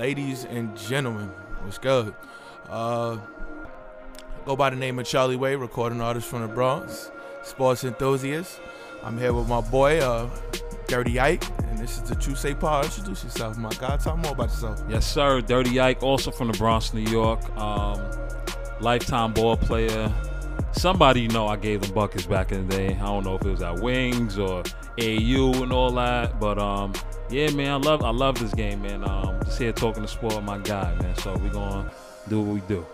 ladies and gentlemen, what's good? Uh, go by the name of Charlie Way, recording artist from the Bronx, sports enthusiast. I'm here with my boy, uh, Dirty Ike, and this is the True Say Pod. Introduce yourself, my guy. Tell more about yourself. Yes, sir. Dirty Ike, also from the Bronx, New York. Um, lifetime ball player. Somebody you know I gave them buckets back in the day. I don't know if it was at Wings or AU and all that, but um, yeah, man, I love I love this game, man. Um, just here talking to sport my guy, man. So we gonna do what we do.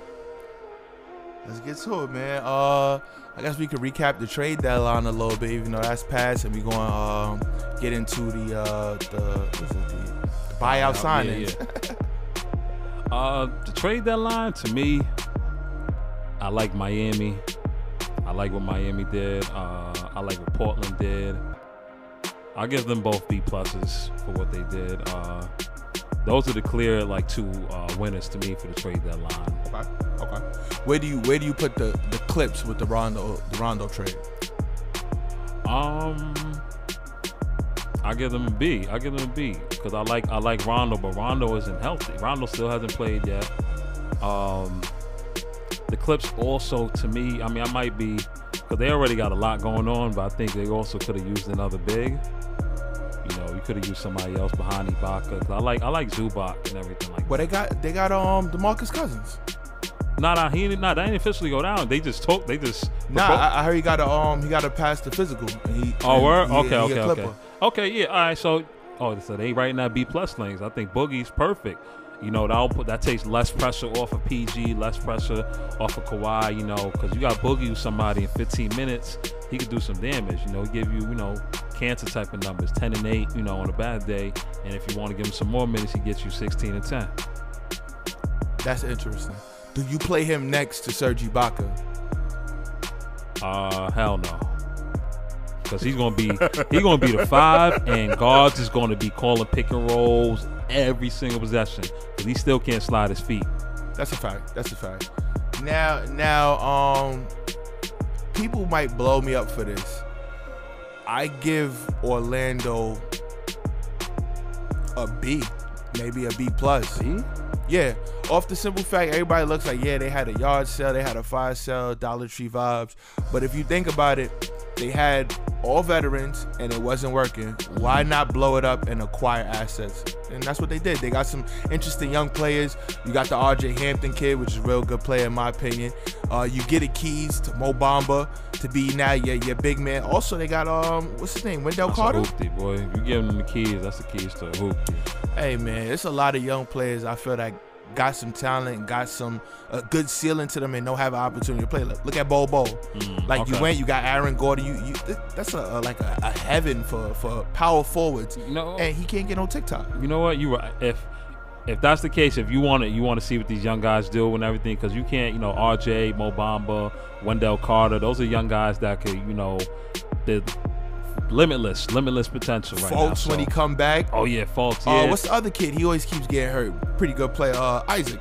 Let's get to it, man. Uh, I guess we could recap the trade deadline a little bit, even though that's past, and we're going to um, get into the uh, the, what is it, the, the buyout signings. Yeah, yeah. uh, the trade deadline to me, I like Miami. I like what Miami did. Uh, I like what Portland did. I give them both B pluses for what they did. Uh, those are the clear like two uh, winners to me for the trade deadline. Okay. Okay. Where do you where do you put the the clips with the Rondo the Rondo trade? Um, I give them a B. I give them a B because I like I like Rondo, but Rondo isn't healthy. Rondo still hasn't played yet. Um, the Clips also to me, I mean, I might be because they already got a lot going on, but I think they also could have used another big. You know, you could have used somebody else behind Ibaka. I like I like Zubac and everything like. Well, they got they got um Demarcus Cousins. Nah, nah, he nah, that ain't officially go down. They just talk. They just Nah, I, I heard he got a um he got a pass the physical. He, Oh, word? he- okay, he okay, okay. Okay, yeah, all right. So, oh, so they right now B plus things. I think Boogie's perfect. You know, that'll put that takes less pressure off of PG, less pressure off of Kawhi. You know, because you got Boogie with somebody in 15 minutes, he could do some damage. You know, give you you know cancer type of numbers, 10 and 8. You know, on a bad day, and if you want to give him some more minutes, he gets you 16 and 10. That's interesting. Do you play him next to Serge Ibaka? Uh, hell no. Because he's gonna be he's gonna be the five, and guards is gonna be calling pick and rolls every single possession. Because he still can't slide his feet. That's a fact. That's a fact. Now, now, um, people might blow me up for this. I give Orlando a B, maybe a B plus. See? Yeah, off the simple fact, everybody looks like yeah, they had a yard sale, they had a fire sale, Dollar Tree vibes. But if you think about it, they had all veterans and it wasn't working. Why not blow it up and acquire assets? And that's what they did. They got some interesting young players. You got the RJ Hampton kid, which is a real good player in my opinion. Uh, you get a keys to Mo Bamba to be now your, your big man. Also, they got um, what's his name, Wendell That's Carter. a hoopty, boy. You give them the keys, that's the keys to a hoopty. Hey man, it's a lot of young players I feel that got some talent, got some a good ceiling to them, and don't have an opportunity to play. Look, look at Bo Bo. Mm, Like you went, you got Aaron Gordon. You, you that's a, a like a, a heaven for for power forwards, You know, and he can't get no TikTok. you know what? You right. If if that's the case, if you want to, you want to see what these young guys do and everything, because you can't, you know, RJ, Mobamba, Wendell Carter, those are young guys that could, you know, they're limitless, limitless potential right now. Fultz when he come back. Oh yeah, Fultz. Uh, Yeah. what's the other kid? He always keeps getting hurt. Pretty good player. Uh, Isaac.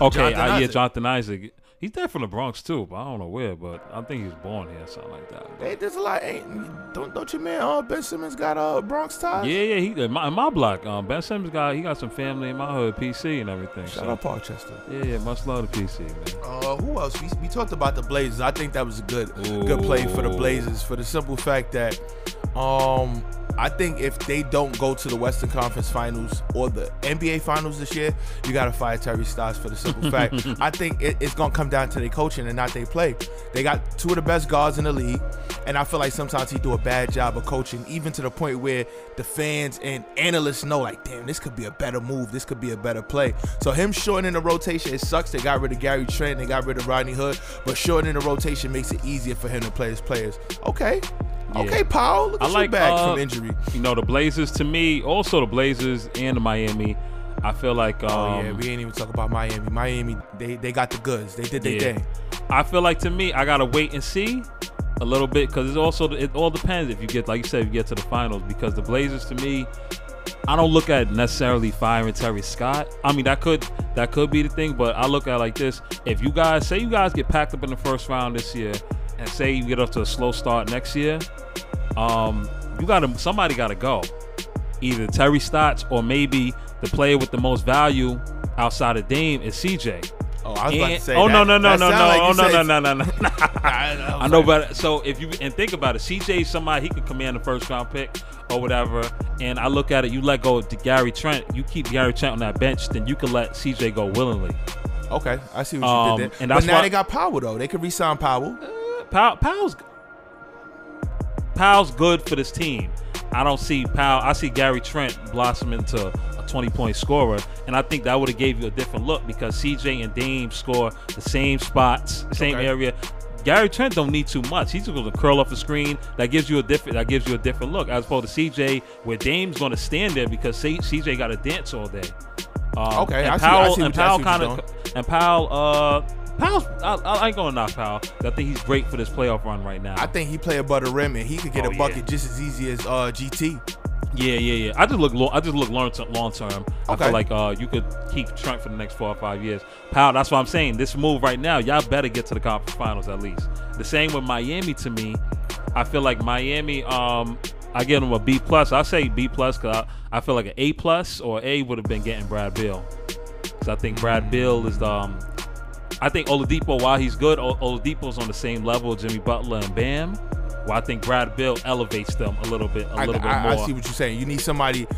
okay, Jonathan uh, yeah, Isaac. Jonathan Isaac. He's there from the Bronx too, but I don't know where. But I think he was born here, something like that. Hey, there's a lot. Ain't, don't don't you man? Uh, Ben Simmons got uh Bronx ties. Yeah, yeah. He in my, in my block. Um, ben Simmons got he got some family in my hood, PC and everything. Shout so. out Parkchester. Yeah, yeah. Much love to PC, man. Uh, who else? We, we talked about the Blazers. I think that was a good good play for the Blazers for the simple fact that um I think if they don't go to the Western Conference Finals or the NBA Finals this year, you got to fire Terry Stotts for the simple fact. I think it, it's gonna come down to their coaching and not their play. They got two of the best guards in the league, and I feel like sometimes he do a bad job of coaching, even to the point where the fans and analysts know, like, damn, this could be a better move, this could be a better play. So him shortening the rotation, it sucks. They got rid of Gary Trent, they got rid of Rodney Hood, but shortening the rotation makes it easier for him to play his players. Okay, Yeah. okay, Paul, look I at you like, back uh, from injury. You know, the Blazers to me, also the Blazers and the Miami. I feel like um, oh yeah, we ain't even talk about Miami. Miami, they they got the goods. They did their Yeah. thing. I feel like to me, I gotta wait and see a little bit because it's also it all depends if you get like you said, if you get to the finals. Because the Blazers to me, I don't look at necessarily firing Terry Stotts. I mean that could that could be the thing, but I look at it like this: if you guys say you guys get packed up in the first round this year, and say you get up to a slow start next year, um, you gotta somebody gotta go. Either Terry Stotts or maybe the player with the most value outside of Dame is CJ. Oh, I was about to And- say. oh that. no no no That no no like oh no no said- no no no. I, know, but so if you and think about it, CJ is somebody he could command the first round pick or whatever. And I look at it, you let go of Gary Trent, you keep Gary Trent on that bench, then you can let CJ go willingly. Okay, I see what Um, you did there. and but now why- they got Powell though. They could re-sign Powell. Powell, Powell's Powell's good for this team. I don't see Powell. I see Gary Trent blossom into a 20 point scorer, and I think that would have gave you a different look because CJ and Dame score the same spots, same Okay. area. Gary Trent don't need too much. He's just going to curl off the screen. That gives you a different. That gives you a different look as opposed to CJ, where Dame's going to stand there because C- CJ got to dance all day. Um, Okay, and I see- I see and Powell kind of, and Powell, uh, Powell's. I, I ain't gonna knock Powell. I think he's great for this playoff run right now. I think he play above the rim and he could get Oh, a bucket yeah. just as easy as uh, GT. Yeah, yeah, yeah. I just look. Long, I just look long term. Long term. I feel like uh, you could keep Trent for the next four or five years. Powell. That's what I'm saying. This move right now, y'all better get to the conference finals at least. The same with Miami. To me, I feel like Miami. Um, I give them a B plus. I say B plus because I, I feel like an A plus or A would have been getting Brad Beal. Because I think Brad Beal is the. Um, I think Oladipo, while he's good, O- Oladipo's on the same level Jimmy Butler and Bam. Well, I think Brad Beal elevates them a little bit, a I, little bit I, more. I see what you're saying. You need somebody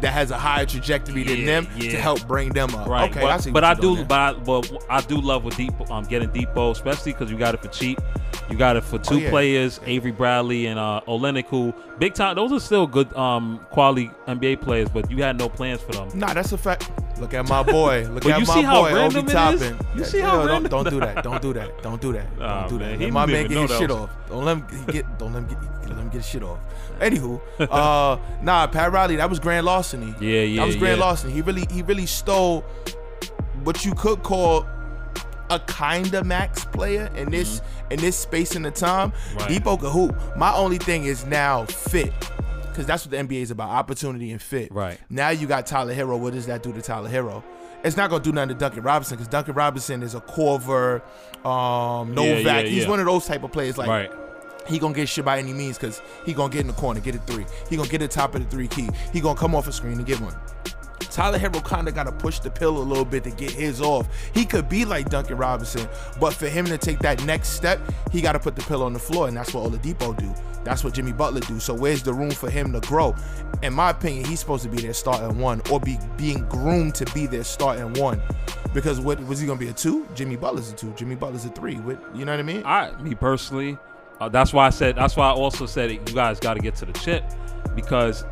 that has a higher trajectory than them yeah. to help bring them up. Right. Okay, but, I see. but I do, but I, but I do love with Depot. Um, getting Depot, especially because you got it for cheap. You got it for two Oh, yeah. players, Avery Bradley and uh, Olynyk, who big time. Those are still good um, quality NBA players, but you had no plans for them. Nah, that's a fact. Look at my boy. Look at you my see how boy. random Obi it Toppin. You see how don't, don't do that. Don't do that. Don't do that. Don't do that. Let my man get his shit off. Don't let him get. Don't let him get. Let him get his shit off. Anywho, uh, nah, Pat Riley, that was grand larceny. Yeah, yeah, That was grand yeah. larceny. He really, he really stole what you could call a kind of max player in this in this space and the time. Mm-hmm. Right. Depot could hoop. My only thing is now fit. Because that's what the NBA is about, opportunity and fit. Right. Now you got Tyler Herro. What does that do to Tyler Herro? It's not gonna do nothing to Duncan Robinson because Duncan Robinson is a Korver, um, Novak. Yeah, yeah, He's yeah. one of those type of players. Like right. he gonna get shit by any means because he gonna get in the corner, get a three. He gonna get the top of the three key. He gonna come off a screen and get one. Tyler Herro kind of got to push the pill a little bit to get his off. He could be like Duncan Robinson, but for him to take that next step, he got to put the pill on the floor, and that's what Oladipo do. That's what Jimmy Butler do. So where's the room for him to grow? In my opinion, he's supposed to be their starting one, or be being groomed to be their starting one. Because what was he gonna be a two? Jimmy Butler's a two. Jimmy Butler's a three. What you know what I mean? I, me personally, uh, that's why I said. That's why I also said it, you guys got to get to the chip because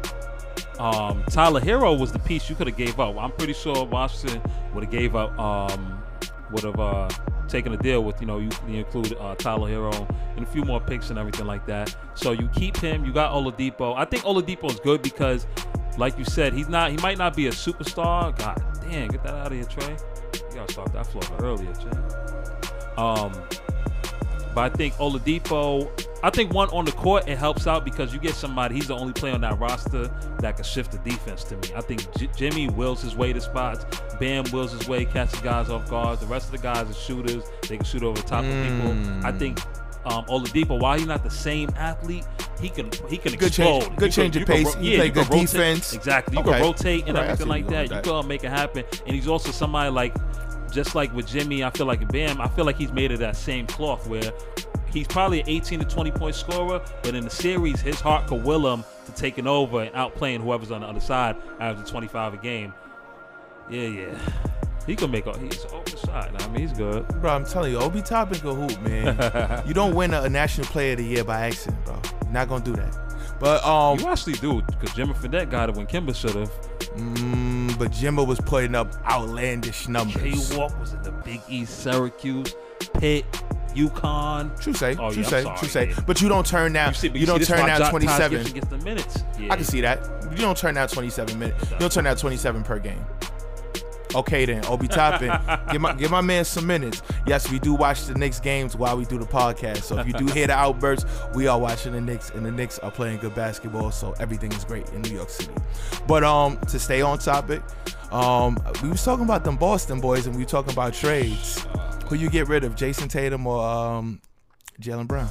um, Tyler Herro was the piece you could have gave up. I'm pretty sure Washington would have gave up. Um, would have uh, taken a deal with you know you, you include uh, Tyler Herro and a few more picks and everything like that. So you keep him. You got Oladipo. I think Oladipo is good because, like you said, he's not. He might not be a superstar. God damn, get that out of here, Trey. You gotta start that floor earlier, Trey. Um, but I think Oladipo, I think one on the court it helps out because you get somebody. He's the only player on that roster that can shift the defense to me. I think J- Jimmy wills his way to spots. Bam wills his way, catches guys off guard. The rest of the guys are shooters. They can shoot over the top of people. I think um, Oladipo, while he's not the same athlete, he can he can Good change- good You change can- of can pace. yeah, play good rotate- defense. Exactly. You Okay. can rotate and Right, everything like you're that. You can make it happen. And he's also somebody like just like with Jimmy, I feel like Bam, I feel like he's made of that same cloth where he's probably an 18 to 20 point scorer, but in the series, his heart could will him to taking over and outplaying whoever's on the other side after 25 a game. Yeah, yeah. He can make a he's open shot. I mean, he's good. Bro, I'm telling you, Obi Toppin can hoop, man. you don't win a, a National Player of the Year by accident, bro. You're not gonna do that. But um, You actually do, because Jimmy Fredette got it when Kemba should have. mm, but Jimbo was putting up outlandish K numbers. Walk was in the Big East, Syracuse, Pitt, UConn. True say, Oh, true yeah, say, sorry, true say. But you don't turn down. You, see, you you don't turn down 27. The minutes. Yeah. I can see that. You don't turn down 27 minutes. You don't turn down 27 per game. Okay then, Obi Toppin, give my give my man some minutes. Yes, we do watch the Knicks games while we do the podcast. So if you do hear the outbursts, we are watching the Knicks, and the Knicks are playing good basketball. So everything is great in New York City. But um, to stay on topic, um, we was talking about them Boston boys, and we were talking about trades. Who you get rid of, Jayson Tatum or um, Jalen Brown?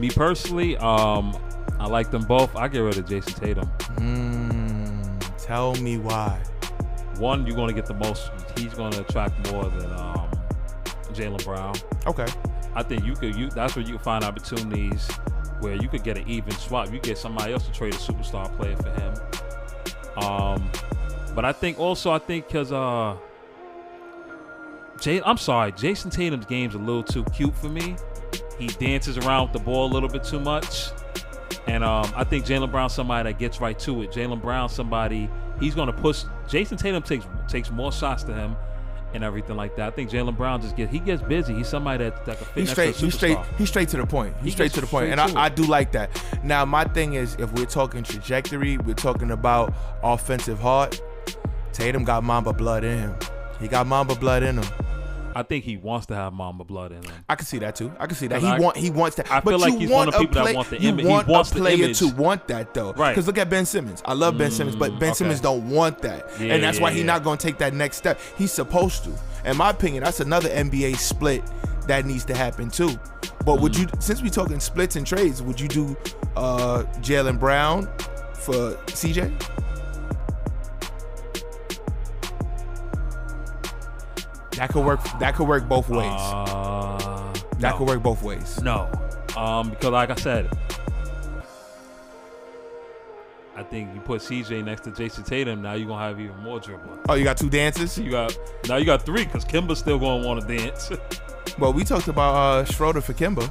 Me personally, um, I like them both. I get rid of Jayson Tatum. Mm, tell me why. one, you're going to get the most. He's going to attract more than um, Jalen Brown. Okay. I think you could. You that's where you can find opportunities where you could get an even swap. You get somebody else to trade a superstar player for him. Um, but I think also I think because uh, Jay, I'm sorry, Jayson Tatum's game's a little too cute for me. He dances around with the ball a little bit too much. And um, I think Jalen Brown's somebody that gets right to it. Jalen Brown's somebody he's going to push. Jayson Tatum takes takes more shots to him and everything like that. I think Jalen Brown just get he gets busy. He's somebody that that can fit He's straight. He's straight. He's straight to the point. He's He straight to the point, and I, I do like that. Now, my thing is, if we're talking trajectory, we're talking about offensive heart. Tatum got Mamba blood in him. He got Mamba blood in him. I think he wants to have Mamba blood in him. I can see that too. I can see that. He I- want. He wants that. I but feel like he's one of the people that want the You image- he wants a the player image. to want that though. Right. Because look at Ben Simmons. I love Ben Simmons, but Ben okay. Simmons don't want that, Yeah, and that's yeah, why he's yeah. not going to take that next step. He's supposed to. In my opinion, that's another NBA split that needs to happen too. But would you, since we talking splits and trades, would you do uh Jalen Brown for CJ? That could work. That could work both ways. Uh, that no. could work both ways. No, um, because like I said, I think you put CJ next to Jayson Tatum. Now you're gonna have even more dribbling. Oh, you got two dances. You got now you got three because Kemba's still gonna want to dance. Well, we talked about uh, Schroeder for Kemba.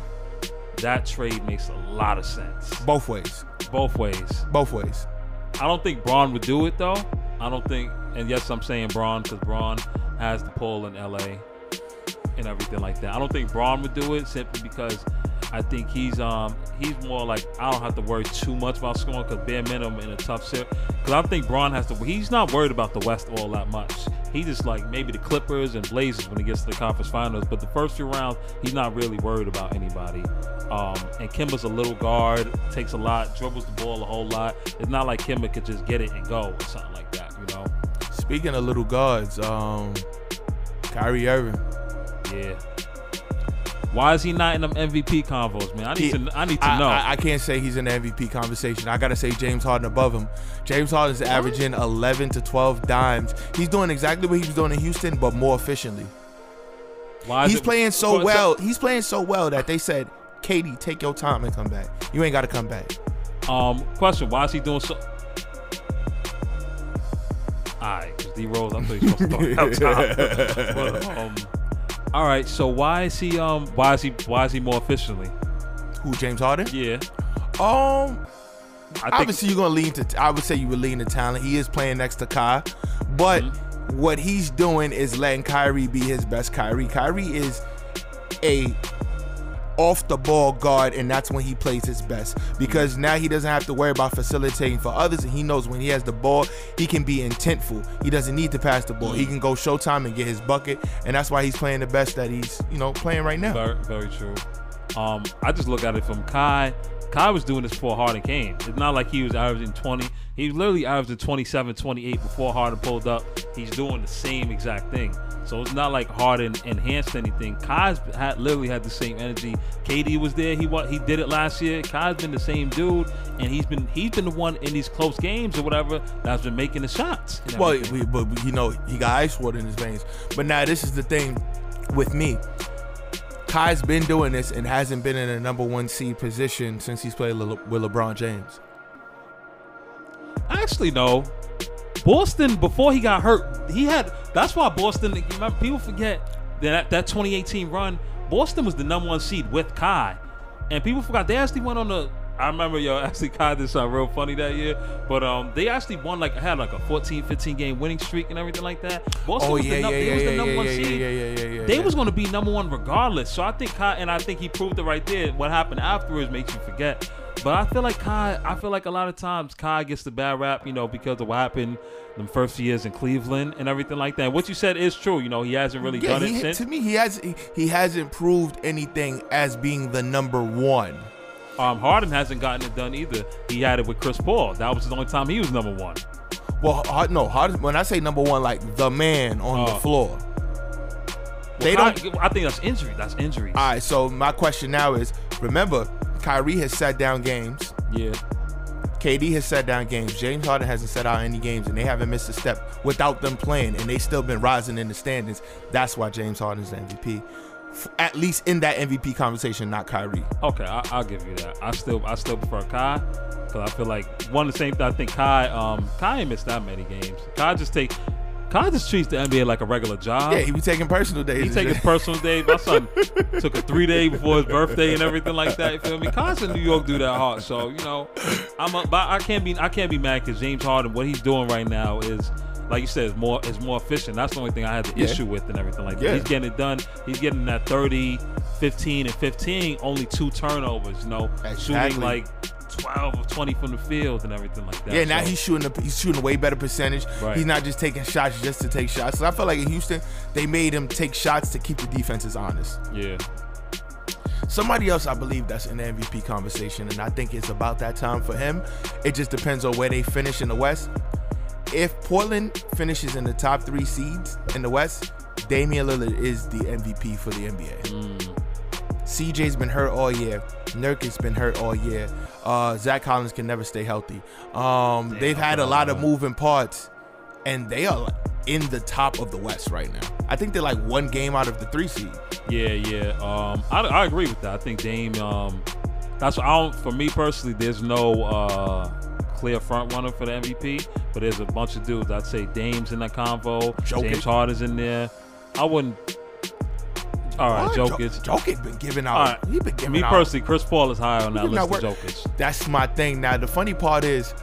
that trade makes a lot of sense Both ways. both ways. Both ways. I don't think Bron would do it though. I don't think, and yes, I'm saying Bron because Bron has the pull in LA and everything like that. I don't think Bron would do it simply because I think he's um he's more like I don't have to worry too much about scoring because bare minimum in a tough set. Because I think Bron has to. He's not worried about the West all that much. He just like maybe the Clippers and Blazers when he gets to the conference finals. But the first few rounds, he's not really worried about anybody. Um, and Kemba's a little guard, takes a lot, dribbles the ball a whole lot. It's not like Kemba could just get it and go or something like that, you know? Speaking of little guards, um, Kyrie Irving. Yeah. Why is he not in them MVP convos, man? I need He- to. I need to I, know. I, I can't say he's in the MVP conversation. I gotta say James Harden above him. James Harden's averaging 11 to 12 dimes. He's doing exactly what he was doing in Houston, but more efficiently. Why is He's it- playing so well. He's playing so well that they said, "Katie, take your time and come back. You ain't got to come back." Um, question: Why is he doing so? Alright, because D Rose, I thought he was supposed to start outside. but, um, all right, so why is he um why is he why is he more efficiently? Who? James Harden? Yeah, Um, I think obviously you're gonna lean to. I would say you would lean to talent. He is playing next to Kai, but Mm-hmm. what he's doing is letting Kyrie be his best. Kyrie. Kyrie is a off the ball guard, and that's when he plays his best because now he doesn't have to worry about facilitating for others, and he knows when he has the ball, he can be intentful. He doesn't need to pass the ball. He can go showtime and get his bucket, and that's why he's playing the best that he's you know playing right now. very very true. Um, I just look at it from Kai. Kai was doing this before Harden came. It's not like he was averaging 20. He was literally averaged 27, 28 before Harden pulled up. He's doing the same exact thing. So it's not like Harden enhanced anything. Kai's had literally had the same energy. KD was there. He he did it last year. Kai's been the same dude, and he's been he's been the one in these close games or whatever that's been making the shots. Well, we, but you know he got ice water in his veins. But now this is the thing with me. Kai's been doing this and hasn't been in a number one seed position since he's played Le- with LeBron James. Actually, no. Boston before he got hurt, he had. That's why Boston. Remember, people forget that that 2018 run. Boston was the number one seed with Kai, and people forgot they actually went on the. I remember yo actually Kai did something real funny that year, but um they actually won like had like a 14, 15 game winning streak and everything like that. Boston Oh was yeah, the, yeah, num- yeah, was yeah, the number yeah, one seed. They was going to be number one regardless. So I think Kai, and I think he proved it right there. What happened afterwards makes you forget. But I feel like Kai, I feel like a lot of times Kai gets the bad rap, you know, because of what happened the first years in Cleveland and everything like that. What you said is true. You know, he hasn't really Yeah, done it since. to me, he has he, he hasn't proved anything as being the number one. Um, Harden hasn't gotten it done either. He had it with Chris Paul. That was the only time he was number one. Well, Hard, no, Hard, when I say number one, like the man on the Oh. floor. They Well, don't. Kai- I think that's injury. That's injury. All right, so my question now is: Remember, Kyrie has sat down games. yeah. KD has set down games. James Harden hasn't set out any games, and they haven't missed a step without them playing, and they still been rising in the standings. That's why James Harden's the MVP. F- At least in that MVP conversation, not Kyrie. Okay, I, I'll give you that. I still I still prefer Kai because I feel like one of the same. I think Kai um Kai ain't missed that many games. Kai just take Kai just treats the NBA like a regular job. Yeah, he be taking personal days. He his personal day. My son took a three day before his birthday and everything like that. You feel me? Cause in New York do that hard. So you know, I'm a, but I can't be I can't be mad because James Harden what he's doing right now is. Like you said, is more is more efficient. That's the only thing I had the Yeah. issue with and everything like that. Yeah. He's getting it done. He's getting that 30, 15, and 15, only two turnovers, you know, shooting like 12 or 20 from the field and everything like that. Yeah, now So- he's shooting. A, he's shooting a way better percentage. Right. He's not just taking shots just to take shots. So I feel like in Houston, they made him take shots to keep the defenses honest. Yeah. Somebody else, I believe, that's in the MVP conversation, and I think it's about that time for him. It just depends on where they finish in the West. If Portland finishes in the top three seeds in the West, Damian Lillard is the MVP for the NBA. CJ's been hurt all year. Nurkic's been hurt all year. Uh, Zach Collins can never stay healthy. Um, they've had a lot of moving parts, and they are in the top of the West right now. I think they're like one game out of the three seed. Yeah, yeah. Um, I, I agree with that. I think Dame. Um, that's I don't. For me personally, there's no uh, clear front runner for the MVP, but there's a bunch of dudes. I'd say Dame's in that convo. Jokic. James Harden's in there. I wouldn't. All right, What? Jokic. Jokic been giving out. All right. He been giving Me out. personally, Chris Paul is higher on that list than Jokic. That's my thing. Now the funny part is,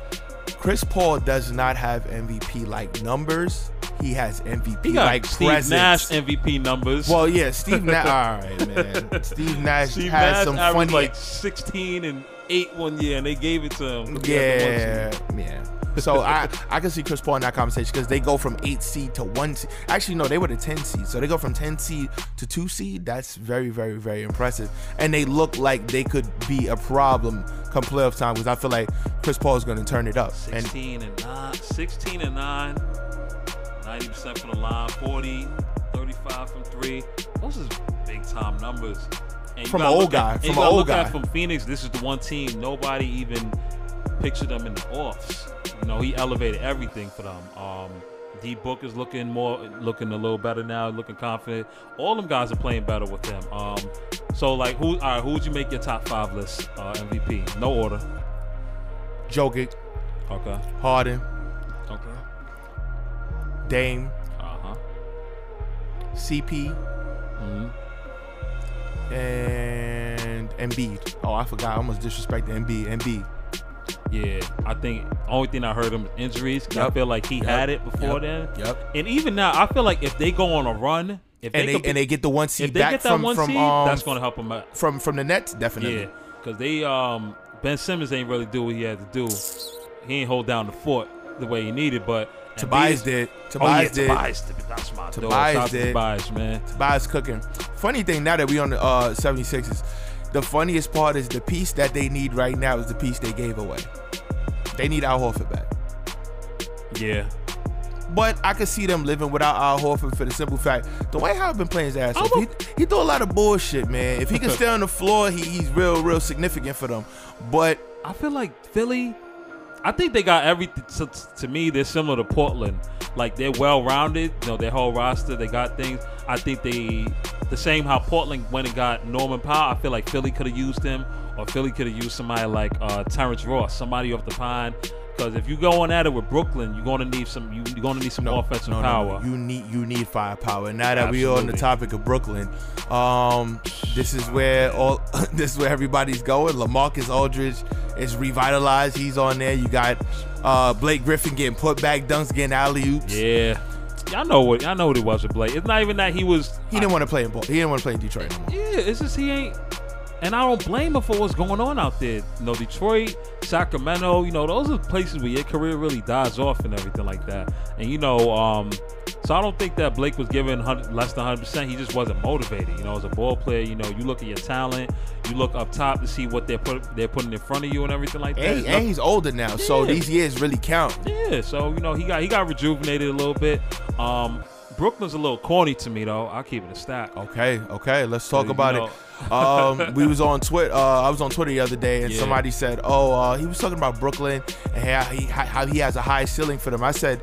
Chris Paul does not have MVP like numbers. He has MVP He got like Steve presence. Nash MVP numbers. Well, yeah, Steve Nash. All right, man. Steve Nash Steve has Nash some funny. like 16 and eight one year, and they gave it to him. compared to one yeah, yeah. So I I can see Chris Paul in that conversation because they go from eight seed to one seed. Actually, no, they were the ten seed. So they go from ten seed to two seed. That's very, very, very impressive. And they look like they could be a problem come playoff time because I feel like Chris Paul is going to turn it up. And 16 and 9, 16 and 9, 90% from the line, 40, 35 from 3. Those is big time numbers. And From an old look at- guy, from an old guy. from Phoenix, this is the one team nobody even pictured them in the offs. You know, he elevated everything for them. Um, D Book is looking more, looking a little better now, looking confident. All them guys are playing better with him. Um, so like, who? All right, who would you make your top five list uh, MVP? No order. Jokic, Okay. Harden, Okay. Dame, Uh huh. CP, hmm and Embiid. Oh, I forgot. I almost disrespected Embiid. Embiid. Yeah, I think only thing I heard him was injuries. 'cause I feel like he Yep. had it before Yep. then. Yep. And even now, I feel like if they go on a run, if And they could be- and they get the one seed if they back get that from one from seed, um that's going to help them out. from from the Nets, definitely. Yeah, because they um Ben Simmons ain't really do what he had to do. He ain't hold down the fort the way he needed, but Tobias Embiid- did. Oh Tobias yeah, did. Tobias did. That's my dog. Tobias Shout did. Tobias, man. Tobias cooking. Funny thing now that we on the uh 76ers, the funniest part is the piece that they need right now is the piece they gave away. They need Al Horford back. Yeah, But I could see them living without Al Horford for the simple fact the Dwight Howard been playing his ass off. He, he do a lot of bullshit, man. If he can stay on the floor, he, he's real, real significant for them. But I feel like Philly. I think they got everything. To, to me, they're similar to Portland. Like they're well rounded. You know, their whole roster, they got things. I think they the same how Portland went and got Norman Powell. I feel like Philly could have used him, or Philly could have used somebody like uh, Terrence Ross, somebody off the pine. Because if you're going at it with Brooklyn, you're gonna need some. You, you're gonna need some offensive no, no, power. You need you need firepower. Now that we are on the topic of Brooklyn, um, this is where all this is where everybody's going. Lamarcus Aldridge is revitalized. He's on there. You got uh, Blake Griffin getting put back, dunks, getting alley oops. yeah, y'all know what y'all know what it was with Blake. It's not even that he was. He didn't want to play in ball. He didn't want to play in Detroit no. Yeah, it's just he ain't. And I don't blame him for what's going on out there. You know, Detroit, Sacramento, you know, those are places where your career really dies off and everything like that. And you know, um, so I don't think that Blake was given less than 100. percent He just wasn't motivated. You know, as a ball player, you know, you look at your talent, you look up top to see what they're put they're putting in front of you and everything like that. And, and he's older now, so these years really count. yeah, so you know he got he got rejuvenated a little bit. Um, Brooklyn's a little corny to me though. I'll keep it a stack. Okay, okay, let's talk You about it. Um, we was on Twitter. Uh, I was on Twitter the other day, and Yeah. somebody said, "Oh, uh, he was talking about Brooklyn and how he how he has a high ceiling for them." I said,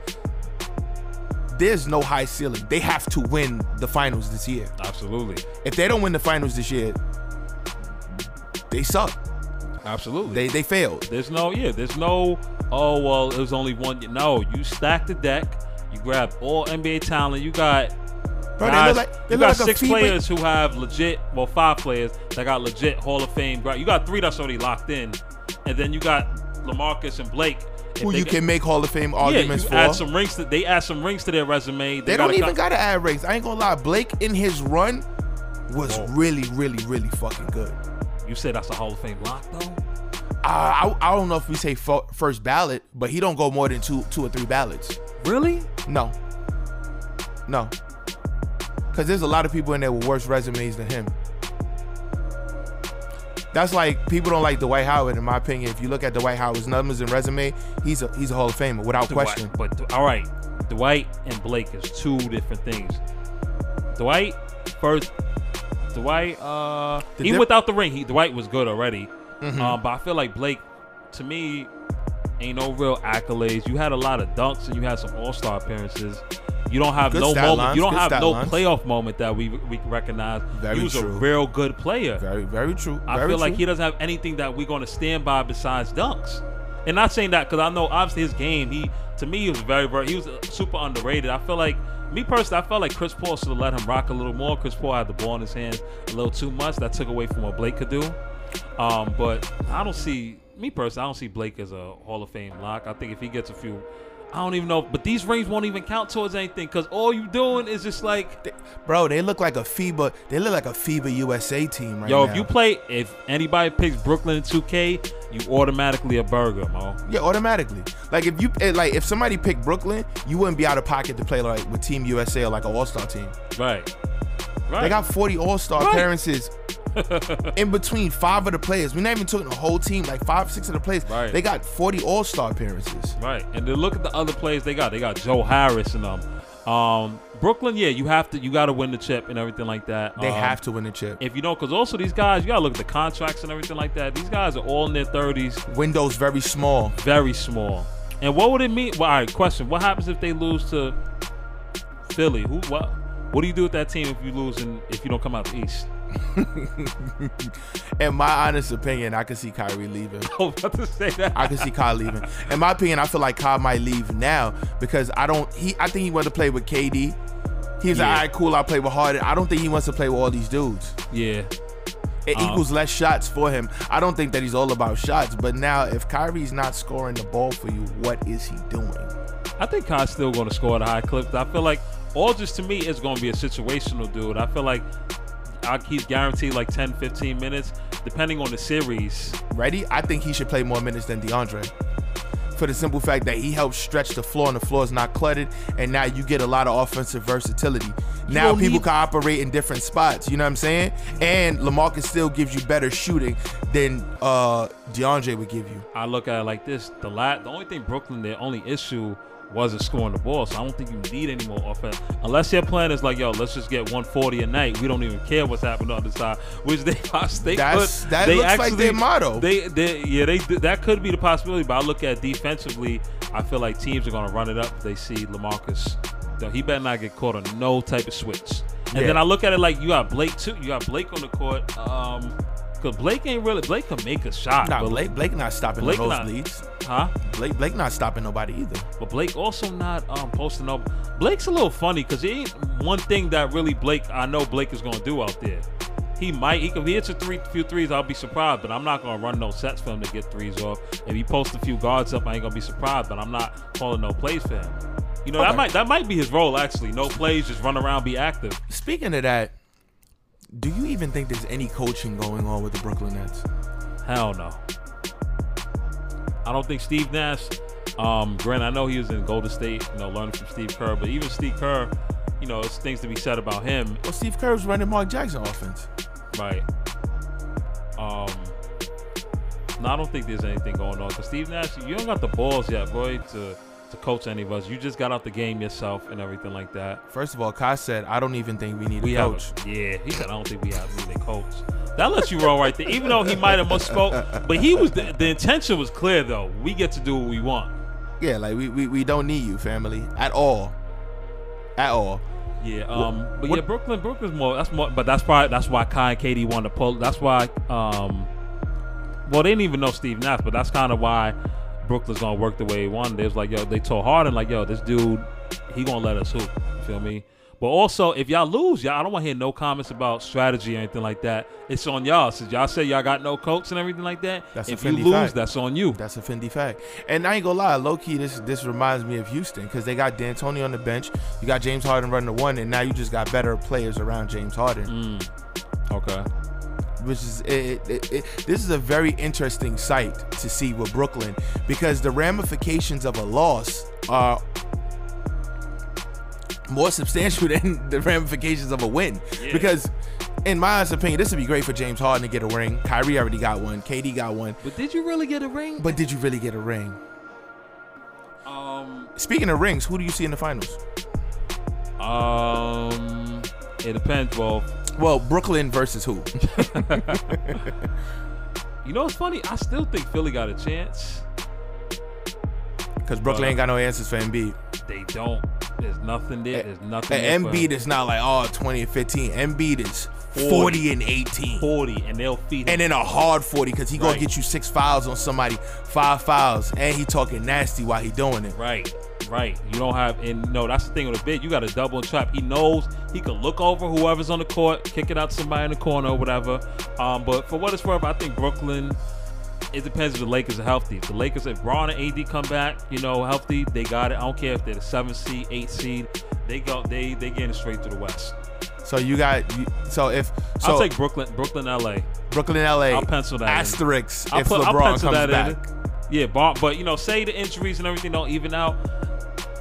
"There's no high ceiling. They have to win the finals this year. Absolutely. If they don't win the finals this year, they suck. Absolutely. They they failed. There's no, yeah, there's no, oh, well, it was only one. No, you stack the deck. You grab all NBA talent. You got Bro, they guys, like they you got like six players who have legit, well, five players that got legit Hall of Fame. You got three that's already locked in, and then you got Lamarcus and Blake. Who you get- can make Hall of Fame arguments yeah, you for. add some rings. To, they add some rings to their resume. They got don't even gotta add rings. I ain't gonna lie. Blake in his run was Whoa. really, really, really fucking good. You said that's a Hall of Fame lock though. I, I I don't know if we say fo- first ballot, but he don't go more than two two or three ballots. Really? No, no, because there's a lot of people in there with worse resumes than him. That's like people don't like Dwight Howard, in my opinion. If you look at Dwight Howard's numbers and resume, he's a he's a Hall of Famer without Dwight- question. But all right, Dwight and Blake is two different things. Dwight first, Dwight. Uh, The even dip- without the ring, he Dwight was good already. Mm-hmm. Um, but I feel like Blake, to me, ain't no real accolades. You had a lot of dunks and you had some All Star appearances. You don't have Good no moment. lines, you don't have no lines. playoff moment that we we recognize. Very he was a real good player. Very very true. I Very feel like he doesn't have anything that we're going to stand by besides dunks. And not saying that because I know obviously his game. He to me he was very very he was uh, super underrated. I feel like me personally, I felt like Chris Paul should have let him rock a little more. Chris Paul had the ball in his hands a little too much. That took away from what Blake could do. Um, but I don't see me personally. I don't see Blake as a Hall of Fame lock. I think if he gets a few. I don't even know, but these rings won't even count towards anything because all you doing is just like They- bro, they look like a FIBA. They look like a FIBA USA team right Yo, now. Yo, if you play, if anybody picks Brooklyn in 2K, you automatically a burger, mo. Yeah, automatically. Like if you eh, like if somebody picked Brooklyn, you wouldn't be out of pocket to play like with Team USA or like an All Star team. Right. Right. They got 40 All Star Right. appearances in between five of the players. We're not even talking the whole team, like five, six of the players. Right. They got 40 All Star appearances. right. And then look at the other players they got. They got Joe Harris and them. Um, Brooklyn, yeah, you have to, you got to win the chip and everything like that. They Um, have to win the chip. If you don't, because also these guys, you got to look at the contracts and everything like that. These guys are all in their 30s, Windows very small. very small. And what would it mean? Well, all right, question. What happens if they lose to Philly? Who, what? What do you do with that team if you lose and if you don't come out the East? In my honest opinion, I could see Kyrie leaving. I was about to say that. I can see Kyle leaving. In my opinion, I feel like Kyle might leave now because I don't. He, I think he wants to play with KD. He's Yeah. like, all right, cool. I'll play with Harden. I don't think he wants to play with all these dudes. yeah. It Um, equals less shots for him. I don't think that he's all about shots. But now, if Kyrie's not scoring the ball for you, what is he doing? I think Kai's still going to score at a high clip. I feel like all just to me is going to be a situational dude. I feel like I, he's guaranteed like 10, 15 minutes, depending on the series. Ready? I think he should play more minutes than DeAndre. For the simple fact that he helps stretch the floor and the floor is not cluttered, and now you get a lot of offensive versatility. now people need- can operate in different spots. You know what I'm saying? And Lamarcus still gives you better shooting than uh, DeAndre would give you. I look at it like this: the la- the only thing Brooklyn, their only issue wasn't scoring the ball. So I don't think you need any more offense unless your plan is like, yo, let's just get 140 a night. We don't even care what's happening on the side. Which they they That's- could, that they looks like their motto. They, they yeah they that could be the possibility. But I look at defensively, I feel like teams are gonna run it up. if They see Lamarcus. Though he better not get caught on no type of switch. And Yeah. then I look at it like you got Blake too. You got Blake on the court. Um, cause Blake ain't really Blake can make a shot. Nah, but- Blake, Blake not stopping Blake those not- leads. huh? Blake, Blake not stopping nobody either. But Blake also not um, posting up. Blake's a little funny because he ain't one thing that really Blake I know Blake is gonna do out there. He might he could if he hits a three few threes, I'll be surprised, but I'm not gonna run no sets for him to get threes off. If he posts a few guards up, I ain't gonna be surprised, but I'm not calling no plays for him. You know, that might that might be his role actually. No plays, just run around, be active. Speaking of that, do you even think there's any coaching going on with the Brooklyn Nets? Hell no. I don't think Steve Nash. Um, Grant, I know he was in Golden State, you know, learning from Steve Kerr, but even Steve Kerr, you know, there's things to be said about him. Well, Steve Kerr's running Mark Jackson offense. Right. Um. No, I don't think there's anything going on. Cause Steve Nash, you don't got the balls yet, boy, to to coach any of us. You just got out the game yourself and everything like that. First of all, Kai said, I don't even think we need We a coach. a, yeah. He said, I don't think we have need a coach. That lets you roll right there. Even though he might have misspoke, but he was the, the intention was clear though. We get to do what we want. Yeah, like we, we, we don't need you, family. At all. At all. Yeah, um, but what- yeah, Brooklyn, Brooklyn's more. That's more, but that's probably that's why Kai and Katie wanted to pull. That's why, um, well, they didn't even know Steve Nash, but that's kind of why Brooklyn's gonna work the way he wanted. They was like, yo, they told Harden like, yo, this dude, he gonna let us hoop. You feel me? But also, if y'all lose, y'all, I don't want to hear no comments about strategy or anything like that. It's on y'all. Since y'all say y'all got no coach and everything like that, That's a if you lose, fact. that's on you. That's a Fendi fact. And I ain't gonna lie, low key, this this reminds me of Houston because they got D'Antoni on the bench. You got James Harden running the one, and now you just got better players around James Harden, Mm. Okay. Which is it, it, it, this is a very interesting sight to see with Brooklyn because the ramifications of a loss are more substantial than the ramifications of a win. Yeah. Because, in my honest opinion, this would be great for James Harden to get a ring. Kyrie already got one. KD got one. But did you really get a ring? But did you really get a ring? Um, Speaking of rings, who do you see in the finals? um, it depends. Well, Well, Brooklyn versus who? You know what's funny? I still think Philly got a chance. Because Brooklyn ain't got no answers for Embiid. They don't. There's nothing there. There's nothing. And Embiid is not like oh 20 and 15. Embiid is 40, and 18. 40, and they'll feed him. And then a hard 40 because he gonna get you six fouls on somebody, five fouls, and he talking nasty while he doing it. right, right. You don't have, and no, that's the thing with a bid. You got to double and trap. He knows he can look over whoever's on the court, kick it out to somebody in the corner or whatever. Um, but for what it's worth, I think Brooklyn. It depends if the Lakers are healthy. If the Lakers, if Bron and AD come back, you know, healthy, they got it. I don't care if they're the seventh seed, eighth seed. They go, they they getting straight to the West. So you got you, so if so I'll take Brooklyn, Brooklyn, LA. Brooklyn, LA, I'll pencil that asterisks if put- LeBron comes that in. back. Yeah, but you know, say the injuries and everything don't even out.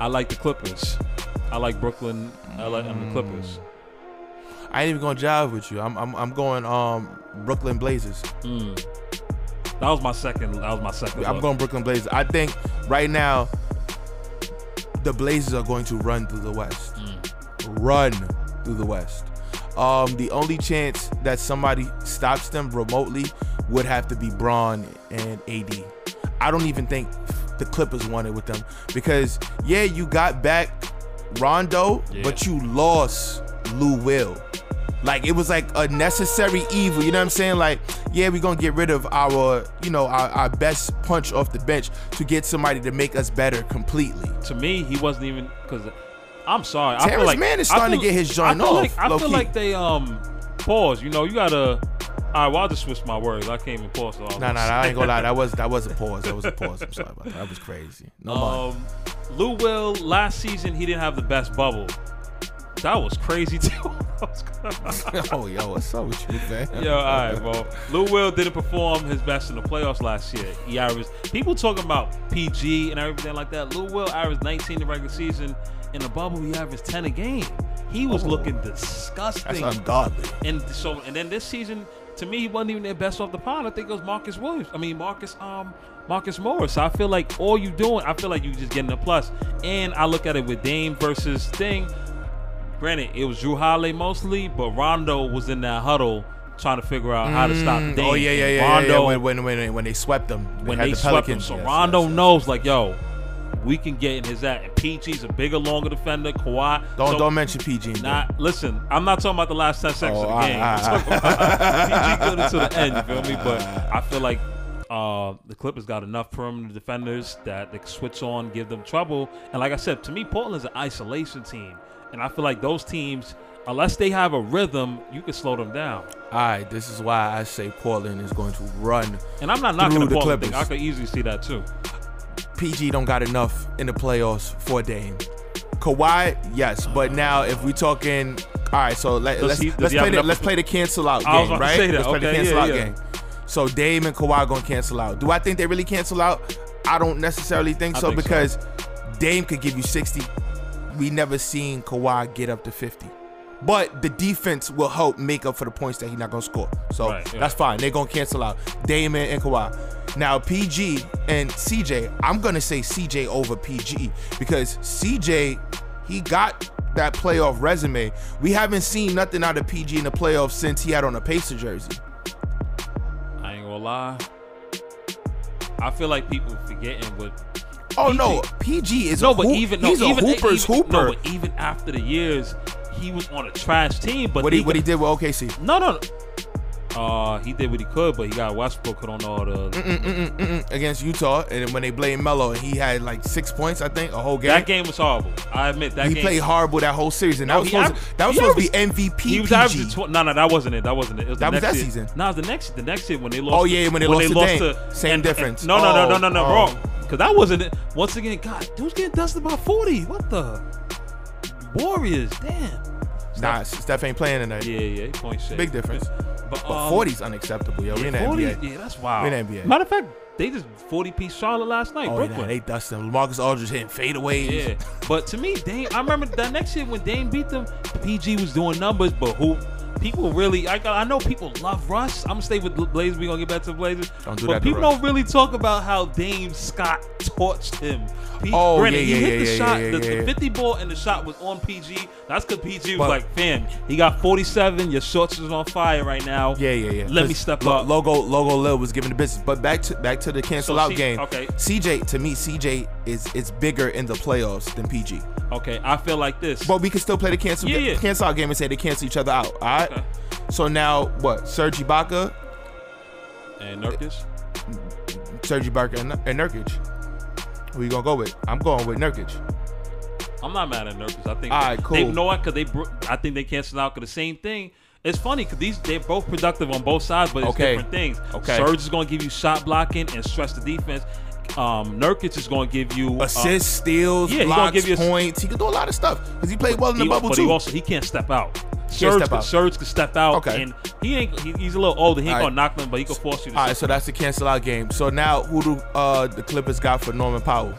I like the Clippers. I like Brooklyn, LA, and the Clippers. I ain't even gonna jive with you. I'm I'm, I'm going um Brooklyn Blazers. Mm. That was my second. That was my second. I'm look. going Brooklyn Blazers. I think right now the Blazers are going to run through the West. Mm. Run through the West. Um, the only chance that somebody stops them remotely would have to be Bron and AD. I don't even think the Clippers wanted with them because yeah, you got back Rondo, Yeah. but you lost Lou Will. Like it was like a necessary evil, you know what I'm saying? Like, yeah, we're gonna get rid of our, you know, our, our best punch off the bench to get somebody to make us better completely. To me, he wasn't even because. I'm sorry. I feel Terrence like Mann is I starting to get his I joint feel off, Like, I feel key. like they um pause. You know, you gotta. All right, well, I'll just switch my words. I can't even pause. So Nah, nah, I ain't gonna lie. That was that was a pause. That was a pause. I'm sorry about that. That was crazy. No. Um, Lou Will last season he didn't have the best bubble. That was crazy too. oh, yo, what's up with you, man? Yo, all right, bro. Lou Will didn't perform his best in the playoffs last year. He averaged people talking about PG and everything like that. Lou Will averaged 19 in the regular season. In the bubble, he averaged 10 a game. He was Oh. looking disgusting. That's ungodly. and so, and then this season, to me, he wasn't even their best off the pot. I think it was Marcus Williams. I mean, Marcus, um, Marcus Morris. So I feel like all you doing, I feel like you just getting a plus. And I look at it with Dame versus Thing. Granted, it was Jrue Holiday mostly, but Rondo was in that huddle trying to figure out how to stop Mm, Dame. Oh yeah, yeah, yeah, yeah, Rondo, yeah. When, when when when they swept them, when had they the swept him. Pelicans. So Yes, Rondo yes, yes. knows, like, yo, we can get in his act. And PG's a bigger, longer defender. Kawhi. Don't so, don't mention PG. Not listen. I'm not talking about the last ten seconds Oh, of the game. alright, I'm talking about PG good until the end. You feel me? But I feel like uh, the Clippers got enough perimeter defenders that they can switch on, give them trouble. And like I said, to me, Portland's an isolation team, and I feel like those teams, unless they have a rhythm, you can slow them down. All right, this is why I say Portland is going to run. And I'm not knocking the Portland thing. I Clippers. could easily see that too. PG don't got enough in the playoffs for Dame. Kawhi, yes, but now if we talking, all right, so let, Does let's let's play the let's play the cancel out game, right? Let's play the cancel yeah, out yeah. game. So Dame and Kawhi gonna cancel out. Do I think they really cancel out? I don't necessarily think I so think so. because Dame could give you 60. We never seen Kawhi get up to 50. But the defense will help make up for the points that he's not gonna score. So Right, yeah. that's fine. They're gonna cancel out Dame and Kawhi. Now PG and CJ, I'm gonna say CJ over PG because CJ, he got that playoff resume. We haven't seen nothing out of PG in the playoffs since he had on a Pacer jersey. I ain't gonna lie. I feel like people forgetting what. Oh PG. no, PG is No, a but hoop- even no, he's even a hooper's even, hooper. No, but even after the years, he was on a trash team. But what he he what he did with OKC. No, no. no. Uh, he did what he could, but he got Westbrook put on all the. Mm, mm, mm, against Utah, and when they blamed Melo, he had like six points, I think, a whole game. That game was horrible. I admit that he game. played horrible that whole series, and that was supposed, aver- that was supposed to be MVP. He was averaging tw- no, no, that wasn't it. That wasn't it. it was That was next that year. season. No, it was the next the next year when they lost. Oh, yeah, when they lost to Same and- difference. And, no, no, no, no, no, no, Oh, wrong. oh. Because that wasn't it. Once again, God, dude's getting dusted by forty. What the Warriors? Damn. Nah, Steph ain't playing tonight. Yeah, yeah, point shit. Big difference. But, But um, 40's unacceptable, yo. We in 40, NBA. Yeah, that's wild. We in the NBA. Matter of fact, they just 40 piece Charlotte last night. Oh, Brooklyn. yeah, they dust them. Marcus Aldridge hitting fadeaways. Yeah, but to me, Dame. I remember that next year when Dame beat them, PG was doing numbers, but who? People really, I I know people love Russ. I'm gonna stay with the Blazers. We gonna get back to the Blazers. Don't do but that people don't really talk about how Dame Scott torched him. P- Oh, granted, yeah, yeah, he hit yeah, the yeah, shot, yeah, the, the 50 ball, and the shot was on PG. That's because PG was But- like, fam, he got 47. Your shorts is on fire right now. Yeah, yeah, yeah. Let me step Lo- up. Logo, logo, Lil was giving the business. But back to back to the cancel So out game. okay. CJ to me, CJ is is bigger in the playoffs than PG. Okay, I feel like this. But we can still play the cancel Yeah, yeah. cancel out game and say they cancel each other out. Okay. So now what? Serge Ibaka, and Nurkic. Serge Ibaka, and, and Nurkic. Who you gonna go with? I'm going with Nurkic. I'm not mad at Nurkic. I think All right, they cool. know what because they. I think they canceled out because the same thing. It's funny because these they're both productive on both sides, but it's Okay. different things. Okay. Serge is going to give you shot blocking and stress the defense. Um, Nurkic is going to give you uh, Assists, steals, yeah, gonna blocks, give you points. He can do a lot of stuff because he played well in the he, bubble but too. he also he can't step out. Serge, step could- out. Serge can step out, Okay. and he ain't. He, he's a little older. He ain't All gonna right. knock them, but he can force you to. All right, so that's the cancel out game. So now who do uh, the Clippers got for Norman Powell?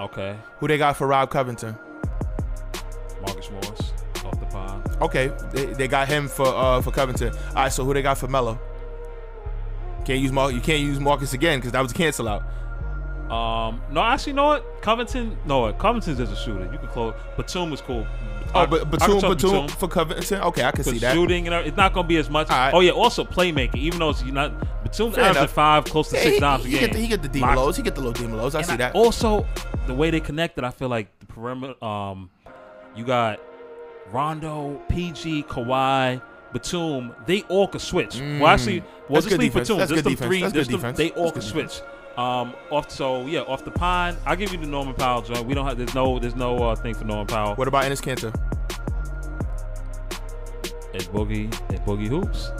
okay, Who they got for Rob Covington? Marcus Morris off the pod. Okay, they, they got him for uh for Covington. All right, so who they got for Melo? Can't use Mar- you can't use Marcus again because that was a cancel out. Um, no, actually, you know what? Covington, no, what? Covington's just a shooter. You can close. Batum was cool. Oh, but can Batum, Batum for Covington. Okay, I can see that. shooting, know, it's not gonna be as much. Right. Oh yeah, also playmaking. Even though it's you're not Batum's Fair averaging five, close to Yeah, six he, times a he game. get the, he get the D Malos. He get the little D Malos. I and see I- that. Also, the way they connected, I feel like the perimeter. Um, you got Rondo, PG, Kawhi, Batum. They all could switch. well, actually, well, Mm. That's just good leave defense. Batum. That's just them defense. three. That's just them- They all That's could switch. Um, off so yeah, off the pine. I'll give you the Norman Powell joint. We don't have. There's no. There's no uh, thing for Norman Powell. What about Enes Kanter? It's boogie. It's boogie hoops.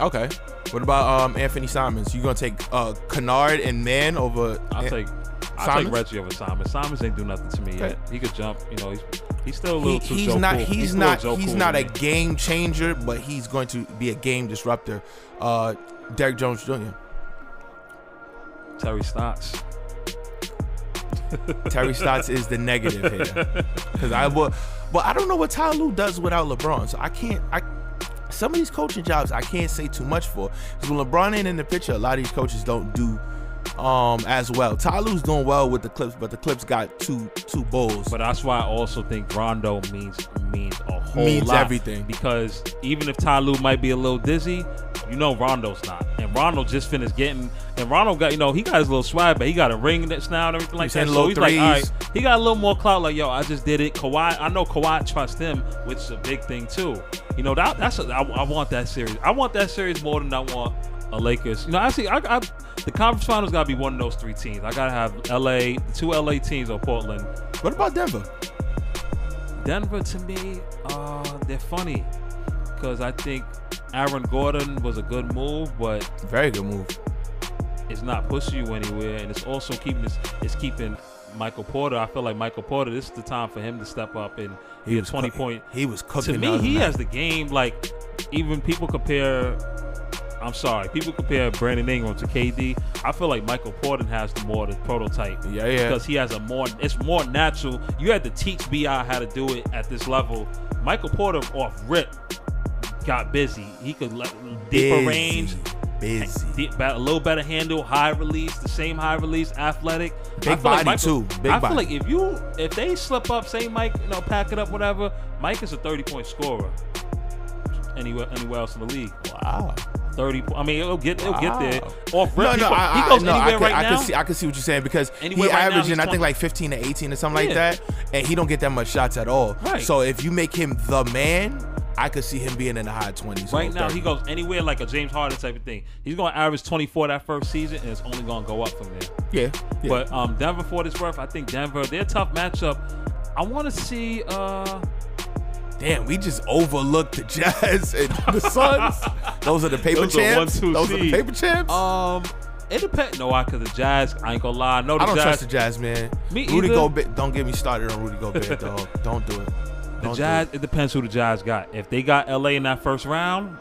Okay. What about um Anthony Simons? You gonna take uh Kennard and Mann over? I'll An- take. I'll take Reggie over Simons. Simons ain't do nothing to me Okay. yet. He could jump. You know, he's he's still a He, little too he's Joe not. cool. He's still not. He's cool not to a game changer, but he's going to be a game disruptor. Uh, Derrick Jones Jr. Terry Stotts. Terry Stotts is the negative here because I will. But I don't know what Ty Lue does without LeBron, so I can't. I some of these coaching jobs I can't say too much for because when LeBron ain't in the picture, a lot of these coaches don't do um as well. Ty Lue's doing well with the Clips, but the Clips got two two bulls. But that's why I also think Rondo means means a whole lot. Means lot. everything. Because even if Ty Lue might be a little dizzy, you know Rondo's not. And Rondo just finished getting and Rondo got you know he got his little swag, but he got a ring that's now and everything like He's that. So he's like, all threes. right, he got a little more clout. Like yo, I just did it. Kawhi, I know Kawhi trusts him, which is a big thing too. You know that that's a, I, I want that series. I want that series more than I want a Lakers. You know, actually, I, I the conference finals got to be one of those three teams. I gotta have LA, two LA teams or Portland. what about Denver? Denver to me, uh, they're funny because I think Aaron Gordon was a good move, but Very good move. It's not pushing you anywhere, and it's also keeping this. It's keeping Michael Porter. I feel like Michael Porter. This is the time for him to step up and He was twenty cook- point. He was cooking. To me, he night. has the game. Like even people compare. I'm sorry, people compare Brandon Ingram to KD. I feel like Michael Porter has the more the prototype. Yeah, yeah. because he has a more it's more natural. You had to teach Bi how to do it at this level. Michael Porter off rip got busy. He could let deeper Busy. range, Busy. a little better handle, high release, the same high release, athletic. Big I feel like body, Michael- too. Big I feel body. like if you if they slip up, say Mike, you know, pack it up, whatever. Mike is a thirty point scorer. Anywhere anywhere else in the league, Wow. thirty. I mean, it'll get it'll get there. Off No, rip, he, no, I, he I, goes no, I anywhere can, right I now. can see, I can see what you're saying because Anywhere he right averaging, he's I think like 15 to 18 or something Yeah. like that, and he don't get that much shots at all. Right. So if you make him the man, I could see him being in the high 20s. Right now, 30s. he goes anywhere like a James Harden type of thing. He's going to average 24 that first season, and it's only going to go up from there. Yeah, yeah. But um, Denver, for it's worth, I think Denver, they're a tough matchup. I want to see. Uh, Damn, we just overlooked the Jazz and the Suns. Those are the paper Those are champs. one, two Those are the paper champs. um, it depends. No, I cause the Jazz. I ain't gonna lie. No, the I don't Jazz. trust the Jazz, man. Me Rudy either. Gobert. Don't get me started on Rudy Gobert, dog. Don't do it. The Jazz. It depends who the Jazz got. If they got LA in that first round,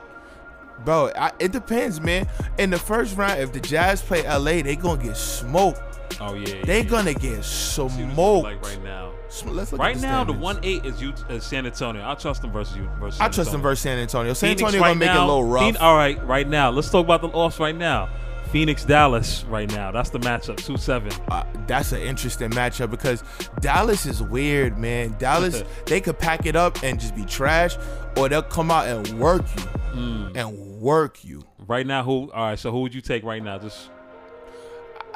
bro. I, it depends, man. In the first round, if the Jazz play LA, they gonna get smoked. oh yeah, They yeah. gonna get See what it's smoked. like right now. Let's look at Right the now, the one eight is, Ut- is San Antonio. I trust them versus you. Versus I trust them versus San Antonio. San Phoenix Antonio right gonna make it a little rough. Phoen- all right, right now. Let's talk about the loss right now. Phoenix Dallas right now. That's the matchup. Two seven. Uh, that's an interesting matchup because Dallas is weird, man. Dallas, they could pack it up and just be trash, or they'll come out and work you Hmm. and work you. Right now, who? All right. So who would you take right now? Just